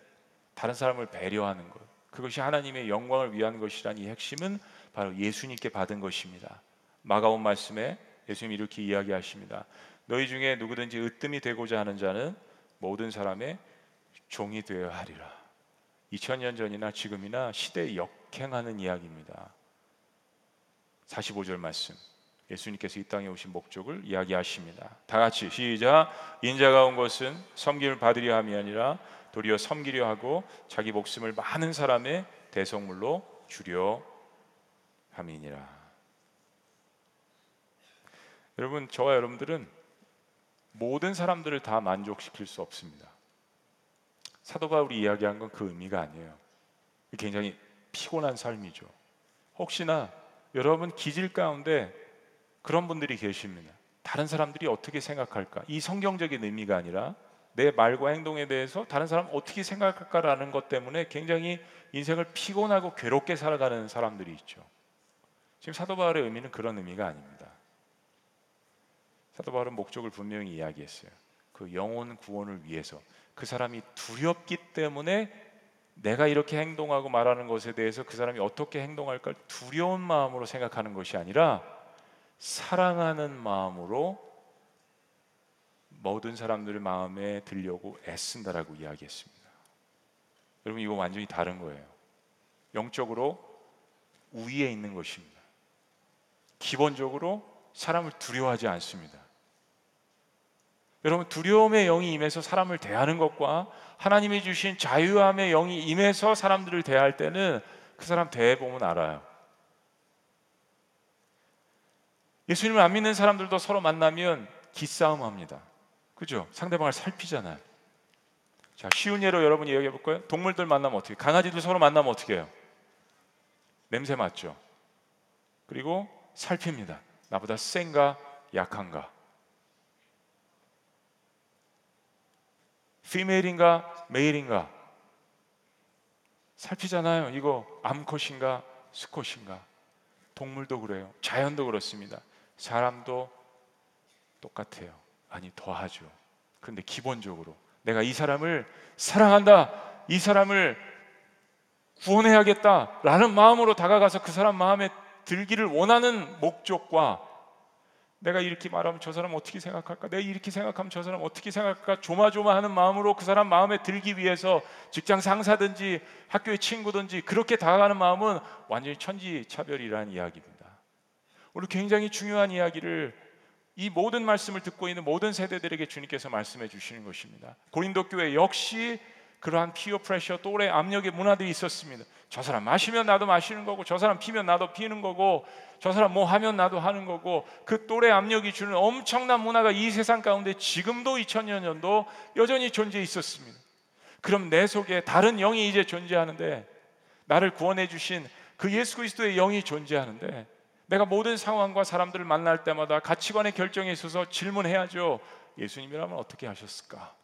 다른 사람을 배려하는 것, 그것이 하나님의 영광을 위한 것이란 이 핵심은 바로 예수님께 받은 것입니다. 마가온 말씀에 예수님 이렇게 이야기하십니다. 너희 중에 누구든지 으뜸이 되고자 하는 자는 모든 사람의 종이 되어야 하리라. 2000년 전이나 지금이나 시대에 역행하는 이야기입니다. 45절 말씀. 예수님께서 이 땅에 오신 목적을 이야기하십니다. 다 같이 시작. 인자가 온 것은 섬김을 받으려 함이 아니라 도리어 섬기려 하고 자기 목숨을 많은 사람의 대성물로 주려 함이니라. 여러분, 저와 여러분들은 모든 사람들을 다 만족시킬 수 없습니다. 사도 바울이 이야기한 건 그 의미가 아니에요. 굉장히 피곤한 삶이죠. 혹시나 여러분 기질 가운데 그런 분들이 계십니다. 다른 사람들이 어떻게 생각할까? 이 성경적인 의미가 아니라 내 말과 행동에 대해서 다른 사람 어떻게 생각할까라는 것 때문에 굉장히 인생을 피곤하고 괴롭게 살아가는 사람들이 있죠. 지금 사도 바울의 의미는 그런 의미가 아닙니다. 사도 바울은 목적을 분명히 이야기했어요. 그 영혼 구원을 위해서 그 사람이 두렵기 때문에 내가 이렇게 행동하고 말하는 것에 대해서 그 사람이 어떻게 행동할까 두려운 마음으로 생각하는 것이 아니라 사랑하는 마음으로 모든 사람들의 마음에 들려고 애쓴다라고 이야기했습니다. 여러분 이거 완전히 다른 거예요. 영적으로 우위에 있는 것입니다. 기본적으로 사람을 두려워하지 않습니다. 여러분 두려움의 영이 임해서 사람을 대하는 것과 하나님이 주신 자유함의 영이 임해서 사람들을 대할 때는 그 사람 대해 보면 알아요. 예수님을 안 믿는 사람들도 서로 만나면 기싸움 합니다. 그죠? 상대방을 살피잖아요. 자, 쉬운 예로 여러분이 얘기해 볼까요? 동물들 만나면 어떻게? 강아지들 서로 만나면 어떻게 해요? 냄새 맡죠. 그리고 살핍니다. 나보다 센가 약한가? 피메일인가 메일인가? 살피잖아요. 이거 암컷인가 수컷인가? 동물도 그래요. 자연도 그렇습니다. 사람도 똑같아요. 아니 더하죠. 그런데 기본적으로 내가 이 사람을 사랑한다. 이 사람을 구원해야겠다라는 마음으로 다가가서 그 사람 마음에 들기를 원하는 목적과 내가 이렇게 말하면 저 사람 어떻게 생각할까? 내가 이렇게 생각하면 저 사람 어떻게 생각할까? 조마조마하는 마음으로 그 사람 마음에 들기 위해서 직장 상사든지 학교의 친구든지 그렇게 다가가는 마음은 완전히 천지차별이라는 이야기입니다. 오늘 굉장히 중요한 이야기를 이 모든 말씀을 듣고 있는 모든 세대들에게 주님께서 말씀해 주시는 것입니다. 고린도 교회 역시 그러한 피어 프레셔 또래 압력의 문화들이 있었습니다. 저 사람 마시면 나도 마시는 거고 저 사람 피면 나도 피는 거고 저 사람 뭐 하면 나도 하는 거고 그 또래 압력이 주는 엄청난 문화가 이 세상 가운데 지금도 2000년도 여전히 존재해 있었습니다. 그럼 내 속에 다른 영이 이제 존재하는데 나를 구원해 주신 그 예수 그리스도의 영이 존재하는데 내가 모든 상황과 사람들을 만날 때마다 가치관의 결정에 있어서 질문해야죠. 예수님이라면 어떻게 하셨을까?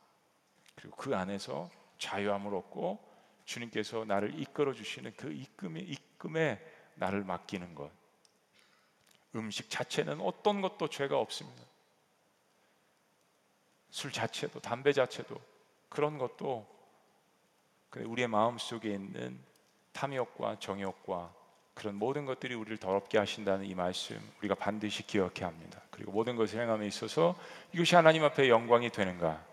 그리고 그 안에서 자유함을 얻고 주님께서 나를 이끌어 주시는 그 이끌에, 이끌에 나를 맡기는 것. 음식 자체는 어떤 것도 죄가 없습니다. 술 자체도 담배 자체도 그런 것도 우리의 마음 속에 있는 탐욕과 정욕과 그런 모든 것들이 우리를 더럽게 하신다는 이 말씀 우리가 반드시 기억해야 합니다. 그리고 모든 것을 행함에 있어서 이것이 하나님 앞에 영광이 되는가?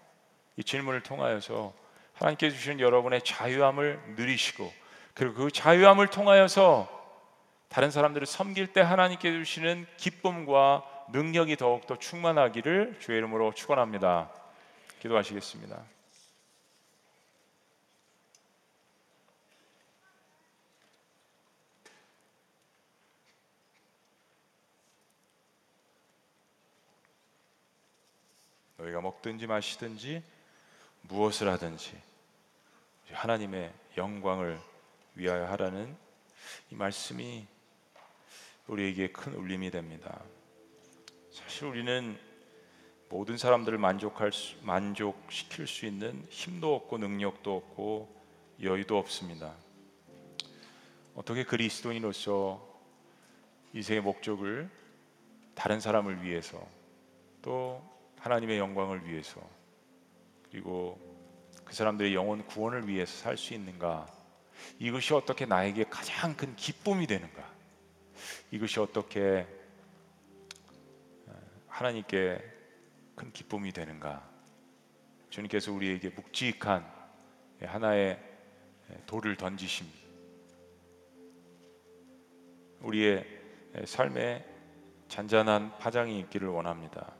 이 질문을 통하여서 하나님께 주신 여러분의 자유함을 누리시고 그리고 그 자유함을 통하여서 다른 사람들을 섬길 때 하나님께 주시는 기쁨과 능력이 더욱 더 충만하기를 주의 이름으로 축원합니다. 기도하시겠습니다. 너희가 먹든지 마시든지 무엇을 하든지 하나님의 영광을 위하여 하라는 이 말씀이 우리에게 큰 울림이 됩니다. 사실 우리는 모든 사람들을 만족할 수, 만족시킬 수 있는 힘도 없고 능력도 없고 여유도 없습니다. 어떻게 그리스도인으로서 이생의 목적을 다른 사람을 위해서 또 하나님의 영광을 위해서 그리고 그 사람들의 영혼 구원을 위해서 살 수 있는가? 이것이 어떻게 나에게 가장 큰 기쁨이 되는가? 이것이 어떻게 어, 하나님께 큰 기쁨이 되는가? 주님께서 우리에게 묵직한 하나의 돌을 던지십니다. 우리의 삶에 잔잔한 파장이 있기를 원합니다.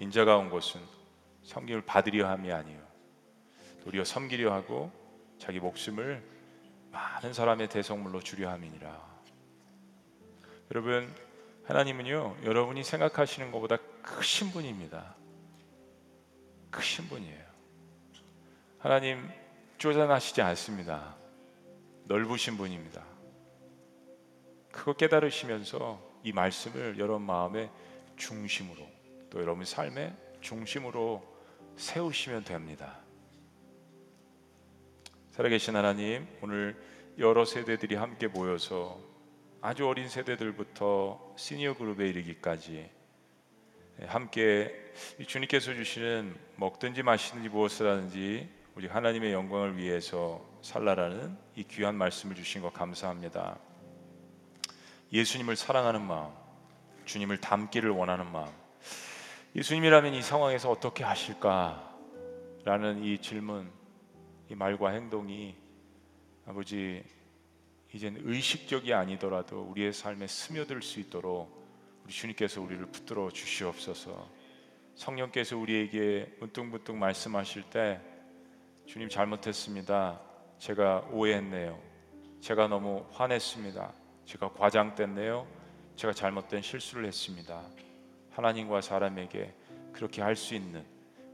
인자가 온 것은 섬김을 받으려 함이 아니요 도리어 섬기려 하고 자기 목숨을 많은 사람의 대성물로 주려 함이니라. 여러분 하나님은요 여러분이 생각하시는 것보다 크신 분입니다. 크신 분이에요. 하나님 쪼잔하시지 않습니다. 넓으신 분입니다. 그거 깨달으시면서 이 말씀을 여러분 마음의 중심으로 또 여러분 삶의 중심으로 세우시면 됩니다. 살아계신 하나님, 오늘 여러 세대들이 함께 모여서 아주 어린 세대들부터 시니어 그룹에 이르기까지 함께 주님께서 주시는 먹든지 마시든지 무엇을 하든지 우리 하나님의 영광을 위해서 살라라는 이 귀한 말씀을 주신 것 감사합니다. 예수님을 사랑하는 마음, 주님을 닮기를 원하는 마음, 예수님이라면 이 상황에서 어떻게 하실까라는 이 질문, 이 말과 행동이 아버지 이젠 의식적이 아니더라도 우리의 삶에 스며들 수 있도록 우리 주님께서 우리를 붙들어 주시옵소서. 성령께서 우리에게 문득문득 말씀하실 때 주님 잘못했습니다. 제가 오해했네요. 제가 너무 화냈습니다. 제가 과장됐네요. 제가 잘못된 실수를 했습니다. 하나님과 사람에게 그렇게 할 수 있는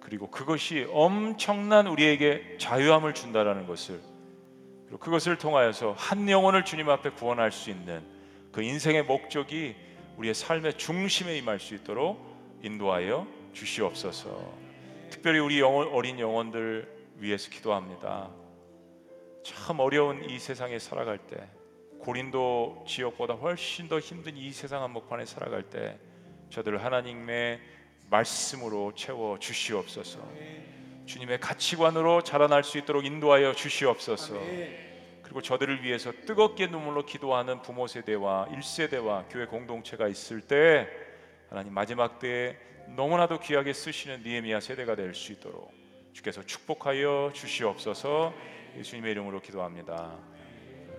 그리고 그것이 엄청난 우리에게 자유함을 준다라는 것을 그리고 그것을 통하여서 한 영혼을 주님 앞에 구원할 수 있는 그 인생의 목적이 우리의 삶의 중심에 임할 수 있도록 인도하여 주시옵소서. 특별히 우리 영혼, 어린 영혼들 위해서 기도합니다. 참 어려운 이 세상에 살아갈 때 고린도 지역보다 훨씬 더 힘든 이 세상 한복판에 살아갈 때 저들을 하나님의 말씀으로 채워 주시옵소서. 주님의 가치관으로 자라날 수 있도록 인도하여 주시옵소서. 그리고 저들을 위해서 뜨겁게 눈물로 기도하는 부모 세대와 1세대와 교회 공동체가 있을 때 하나님 마지막 때에 너무나도 귀하게 쓰시는 니에미아 세대가 될 수 있도록 주께서 축복하여 주시옵소서. 예수님의 이름으로 기도합니다.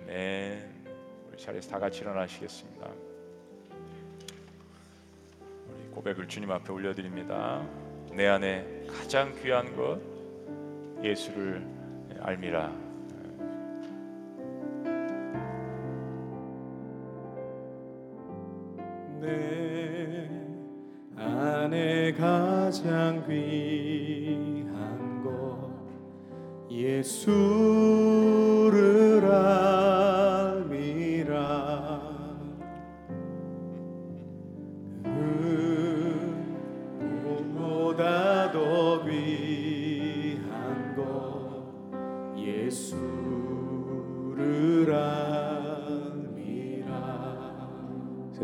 아멘. 우리 자리에서 다 같이 일어나시겠습니다. 고백을 주님 앞에 올려드립니다. 내 안에 가장 귀한 것 예수를 알미라. 내 안에 가장 귀한 것 예수를 알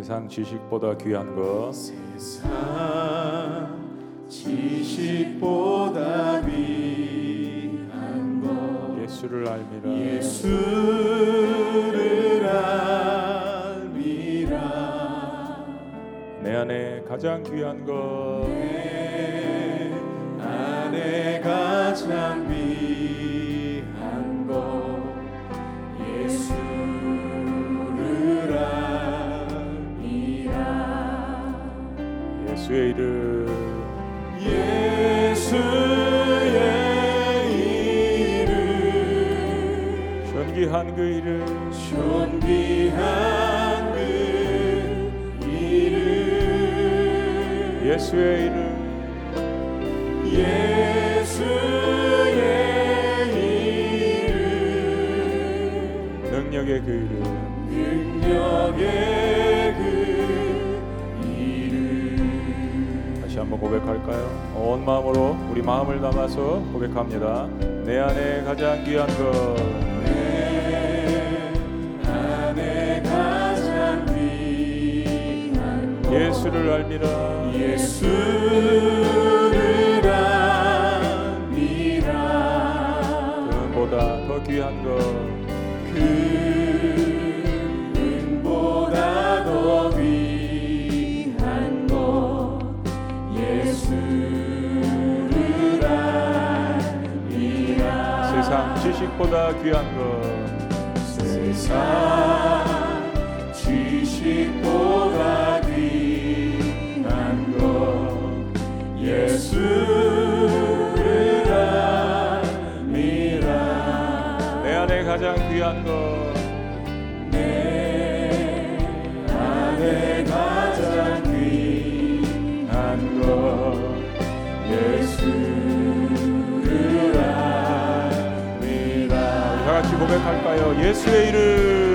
세상 지식보다 귀한 것. 세상 지식보다 귀한 것. 예수를 알미라. 예수를 알미라. 내 안에 가장 귀한 것. 내 안에 가장 귀한 예수의 이름. 예수의 이름. 존귀한 그 이름. 존귀한 그 이름. 예수의 이름. 예수의 이름. 능력의 그 이름. 능력의 한번 고백할까요? 온 마음으로 우리 마음을 담아서 고백합니다. 내 안에 가장 귀한 것 예수를 알미라. 예수를 알미라 그보다 더 귀한 것 지식보다 귀한 것. 세상 지식보다 귀한 것. 예수를 알미라 내 안에 가장 귀한 것 고백할까요? 예수의 이름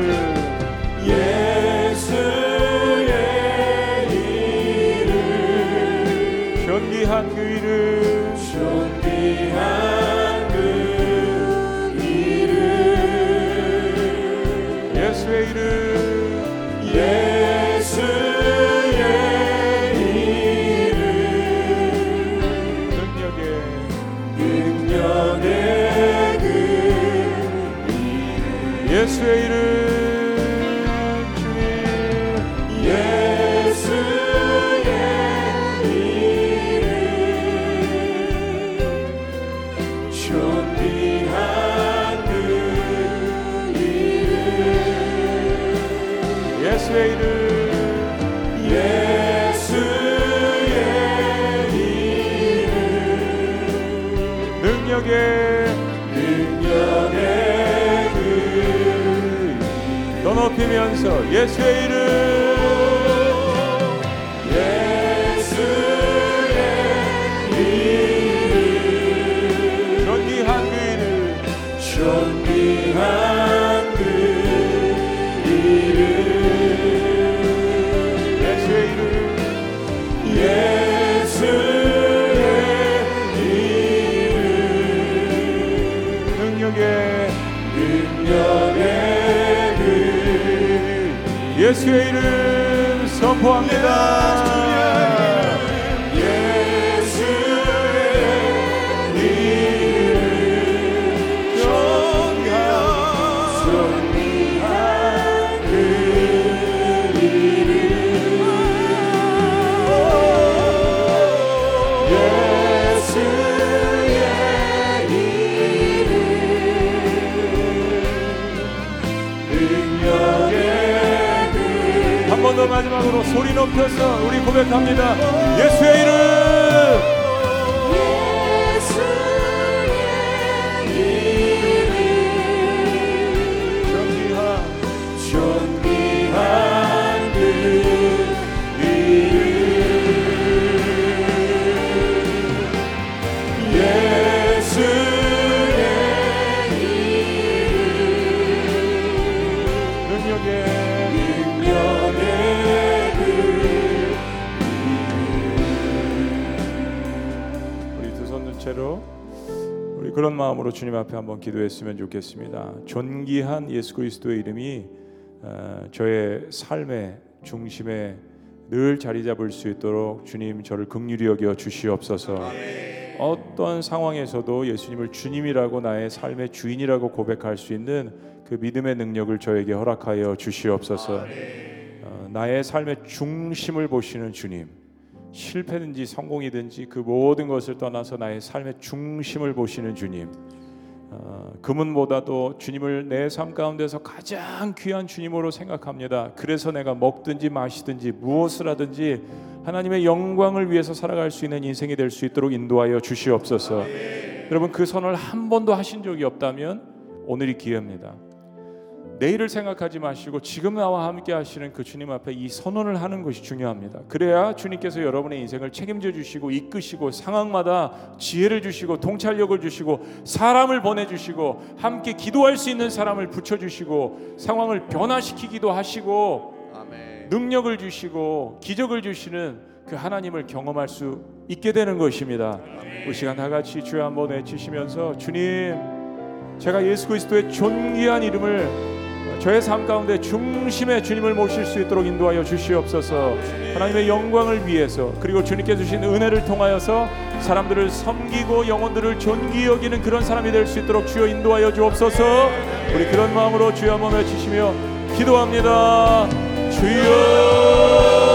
마음으로 주님 앞에 한번 기도했으면 좋겠습니다. 존귀한 예수 그리스도의 이름이 어, 저의 삶의 중심에 늘 자리 잡을 수 있도록 주님 저를 긍휼히 여겨 주시옵소서. 어떤 상황에서도 예수님을 주님이라고 나의 삶의 주인이라고 고백할 수 있는 그 믿음의 능력을 저에게 허락하여 주시옵소서. 어, 나의 삶의 중심을 보시는 주님. 실패든지 성공이든지 그 모든 것을 떠나서 나의 삶의 중심을 보시는 주님. 어, 금은보다도 주님을 내 삶 가운데서 가장 귀한 주님으로 생각합니다. 그래서 내가 먹든지 마시든지 무엇을 하든지 하나님의 영광을 위해서 살아갈 수 있는 인생이 될 수 있도록 인도하여 주시옵소서. 여러분 그 선을 한 번도 하신 적이 없다면 오늘이 기회입니다. 내일을 생각하지 마시고 지금 나와 함께 하시는 그 주님 앞에 이 선언을 하는 것이 중요합니다. 그래야 주님께서 여러분의 인생을 책임져 주시고 이끄시고 상황마다 지혜를 주시고 통찰력을 주시고 사람을 보내 주시고 함께 기도할 수 있는 사람을 붙여 주시고 상황을 변화시키기도 하시고 능력을 주시고 기적을 주시는 그 하나님을 경험할 수 있게 되는 것입니다. 우리 시간 다 같이 주여 한번 외치시면서 주님 제가 예수 그리스도의 존귀한 이름을 저의 삶 가운데 중심에 주님을 모실 수 있도록 인도하여 주시옵소서. 하나님의 영광을 위해서 그리고 주님께 주신 은혜를 통하여서 사람들을 섬기고 영혼들을 존귀 여기는 그런 사람이 될 수 있도록 주여 인도하여 주옵소서. 우리 그런 마음으로 주여 한번 외치시며 기도합니다. 주여.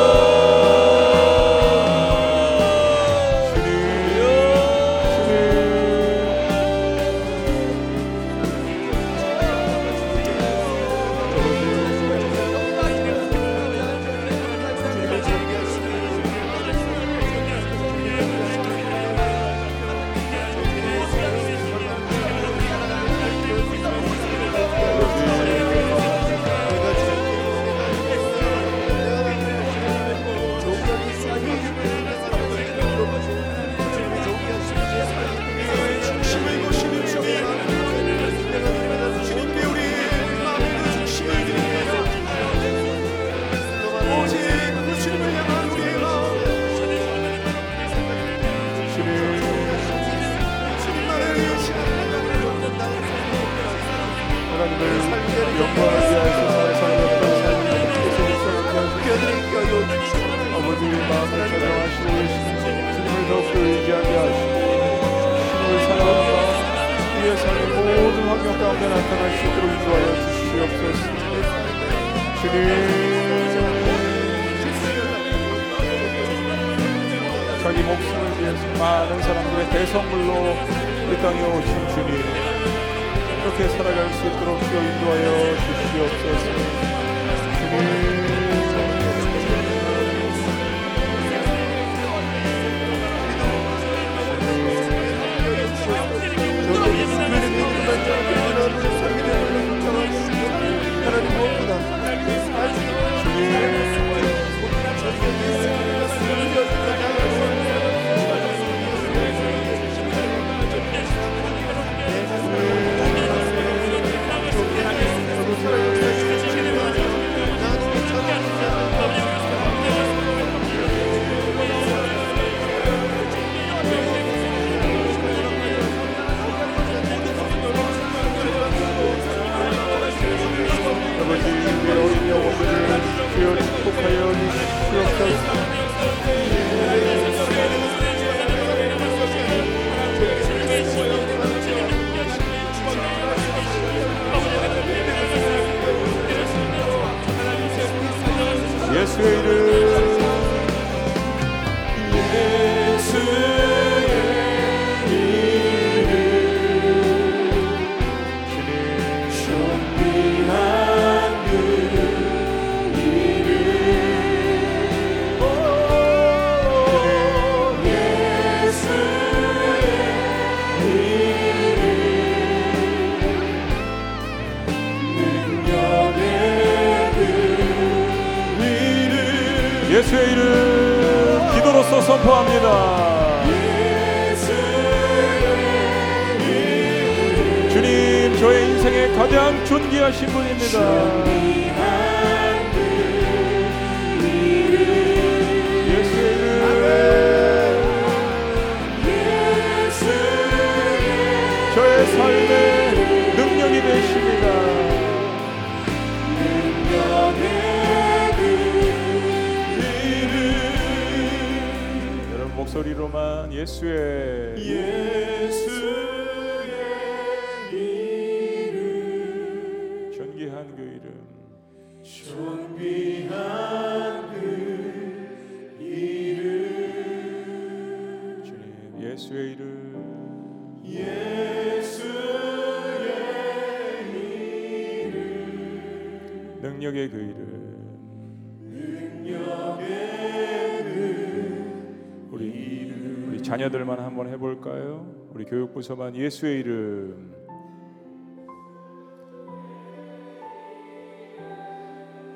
교육부서만 예수의 이름.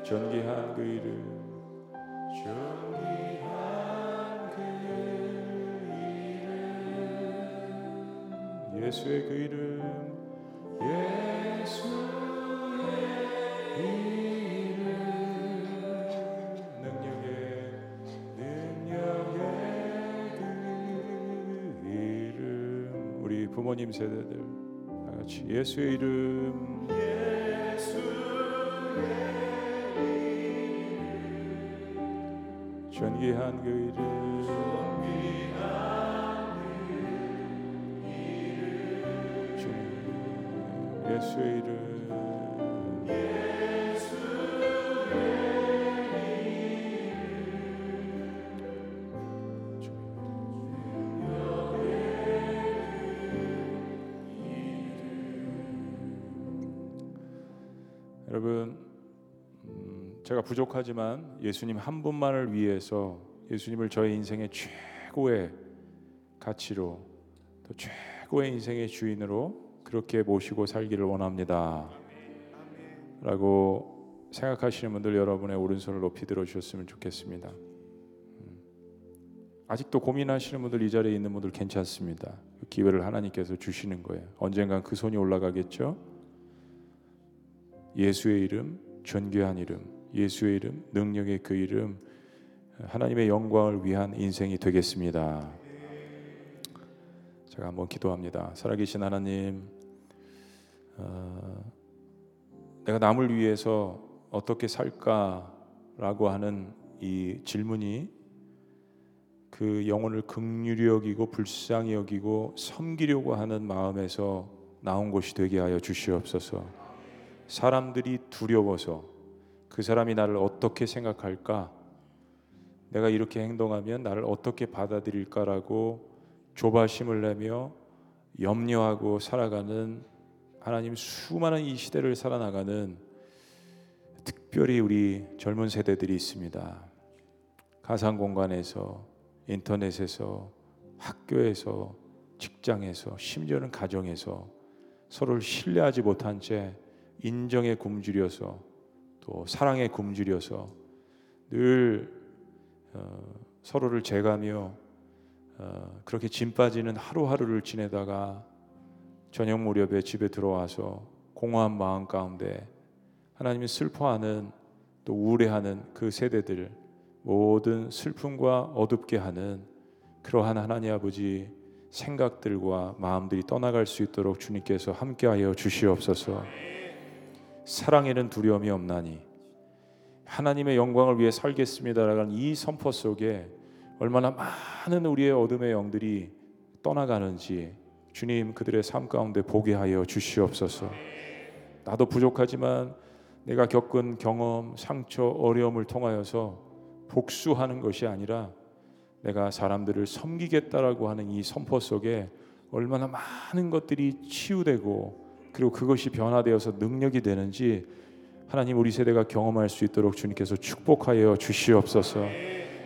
존귀한 그 이름. 존귀한 그 이름. 예수의 그 이름 부모님 세대들 다 같이 예수의 이름. 존귀한 그 이름. 주님, 예수의 이름 제가 부족하지만 예수님 한 분만을 위해서 예수님을 저의 인생의 최고의 가치로 또 최고의 인생의 주인으로 그렇게 모시고 살기를 원합니다. 라고 생각하시는 분들 여러분의 오른손을 높이 들어 주셨으면 좋겠습니다. 음, 아직도 고민하시는 분들 이 자리에 있는 분들 괜찮습니다. 그 기회를 하나님께서 주시는 거예요. 언젠간 그 손이 올라가겠죠. 예수의 이름, 존귀한 이름, 예수의 이름, 능력의 그 이름, 하나님의 영광을 위한 인생이 되겠습니다. 제가 한번 기도합니다. 살아계신 하나님, 어, 내가 남을 위해서 어떻게 살까라고 하는 이 질문이 그 영혼을 극률히 여기고 불쌍히 여기고 섬기려고 하는 마음에서 나온 것이 되게 하여 주시옵소서. 사람들이 두려워서 그 사람이 나를 어떻게 생각할까? 내가 이렇게 행동하면 나를 어떻게 받아들일까라고 조바심을 내며 염려하고 살아가는 하나님 수많은 이 시대를 살아나가는 특별히 우리 젊은 세대들이 있습니다. 가상 공간에서 인터넷에서 학교에서 직장에서 심지어는 가정에서 서로를 신뢰하지 못한 채 인정에 굶주려서 또 사랑에 굶주려서 늘 어, 서로를 재가며 어, 그렇게 짐 빠지는 하루하루를 지내다가 저녁 무렵에 집에 들어와서 공허한 마음 가운데 하나님이 슬퍼하는 또 우울해하는 그 세대들 모든 슬픔과 어둡게 하는 그러한 하나님 아버지 생각들과 마음들이 떠나갈 수 있도록 주님께서 함께하여 주시옵소서. 사랑에는 두려움이 없나니 하나님의 영광을 위해 살겠습니다라는 이 선포 속에 얼마나 많은 우리의 어둠의 영들이 떠나가는지 주님 그들의 삶 가운데 보게 하여 주시옵소서. 나도 부족하지만 내가 겪은 경험, 상처, 어려움을 통하여서 복수하는 것이 아니라 내가 사람들을 섬기겠다라고 하는 이 선포 속에 얼마나 많은 것들이 치유되고 그리고 그것이 변화되어서 능력이 되는지 하나님 우리 세대가 경험할 수 있도록 주님께서 축복하여 주시옵소서.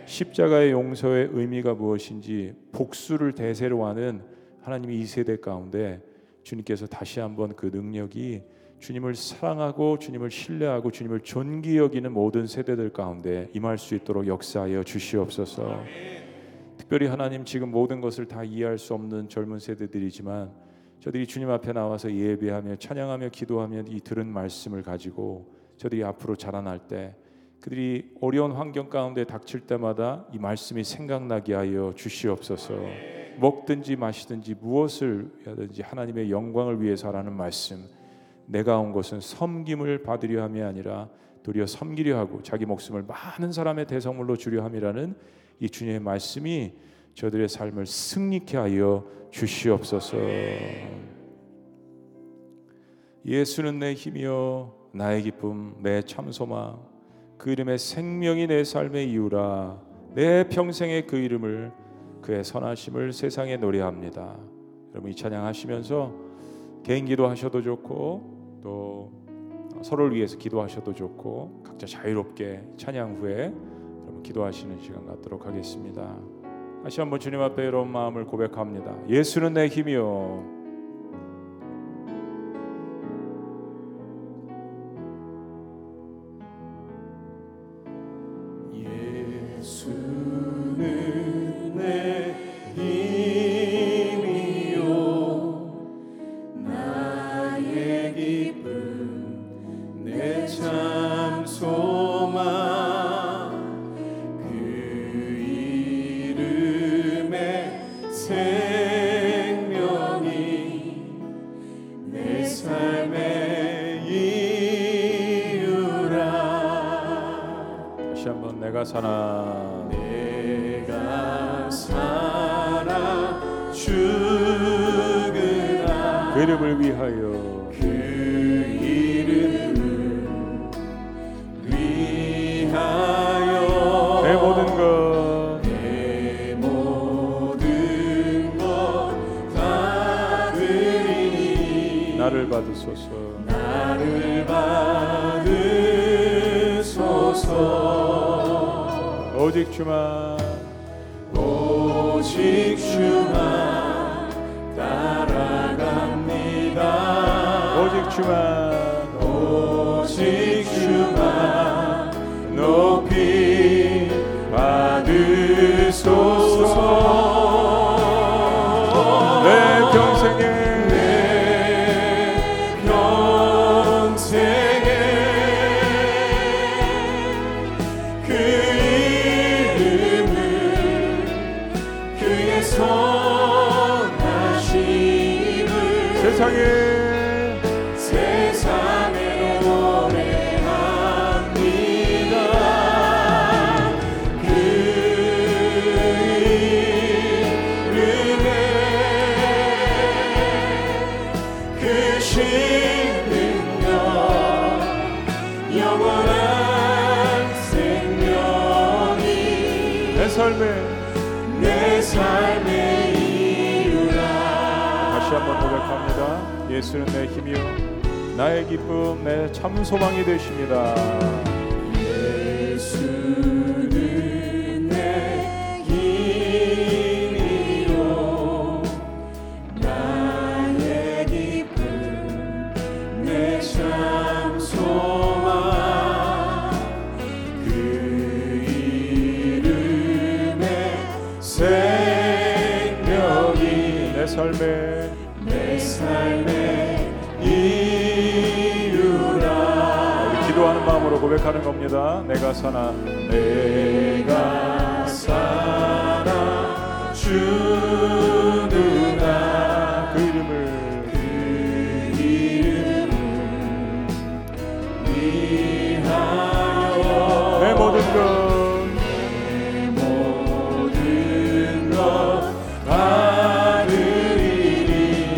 십자가의 용서의 의미가 무엇인지 복수를 대세로 하는 하나님의 이 세대 가운데 주님께서 다시 한번 그 능력이 주님을 사랑하고 주님을 신뢰하고 주님을 존귀 여기는 모든 세대들 가운데 임할 수 있도록 역사하여 주시옵소서. 특별히 하나님 지금 모든 것을 다 이해할 수 없는 젊은 세대들이지만 저들이 주님 앞에 나와서 예배하며 찬양하며 기도하며 이 들은 말씀을 가지고 저들이 앞으로 자라날 때 그들이 어려운 환경 가운데 닥칠 때마다 이 말씀이 생각나게 하여 주시옵소서. 먹든지 마시든지 무엇을 하든지 하나님의 영광을 위해서 하라는 말씀. 내가 온 것은 섬김을 받으려 함이 아니라 도리어 섬기려 하고 자기 목숨을 많은 사람의 대성물로 주려 함이라는 이 주님의 말씀이 저들의 삶을 승리케 하여 주시옵소서. 예수는 내 힘이요 나의 기쁨 내 참소망 그 이름의 생명이 내 삶의 이유라 내 평생의 그 이름을 그의 선하심을 세상에 노래합니다. 여러분 이 찬양 하시면서 개인 기도하셔도 좋고 또 서로를 위해서 기도하셔도 좋고 각자 자유롭게 찬양 후에 여러분 기도하시는 시간 갖도록 하겠습니다. 다시 한번 주님 앞에 여러분 마음을 고백합니다. 예수는 내 힘이요 세상에 예수는 내 힘이요 나의 기쁨 내 참 소망이 되십니다. 고백하는 겁니다. 내가 사나. 내가 살아 주누나. 그 이름을. 그 이름을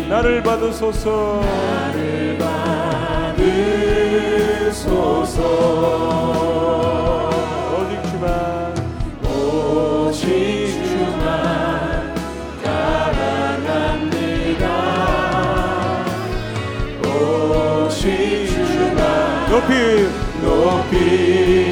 나를 받으소서. 나를 주소서. 오직 주만. 오직 주만 따라갑니다. 오직 주만 높이. 높이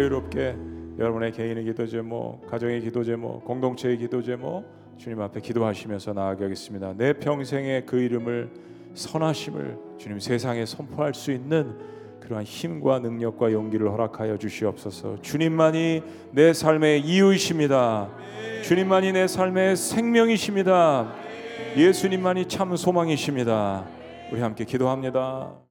자유롭게 여러분의 개인의 기도 제목, 가정의 기도 제목, 공동체의 기도 제목 주님 앞에 기도하시면서 나아가겠습니다. 내 평생에 그 이름을 선하심을 주님 세상에 선포할 수 있는 그러한 힘과 능력과 용기를 허락하여 주시옵소서. 주님만이 내 삶의 이유이십니다. 주님만이 내 삶의 생명이십니다. 예수님만이 참 소망이십니다. 우리 함께 기도합니다.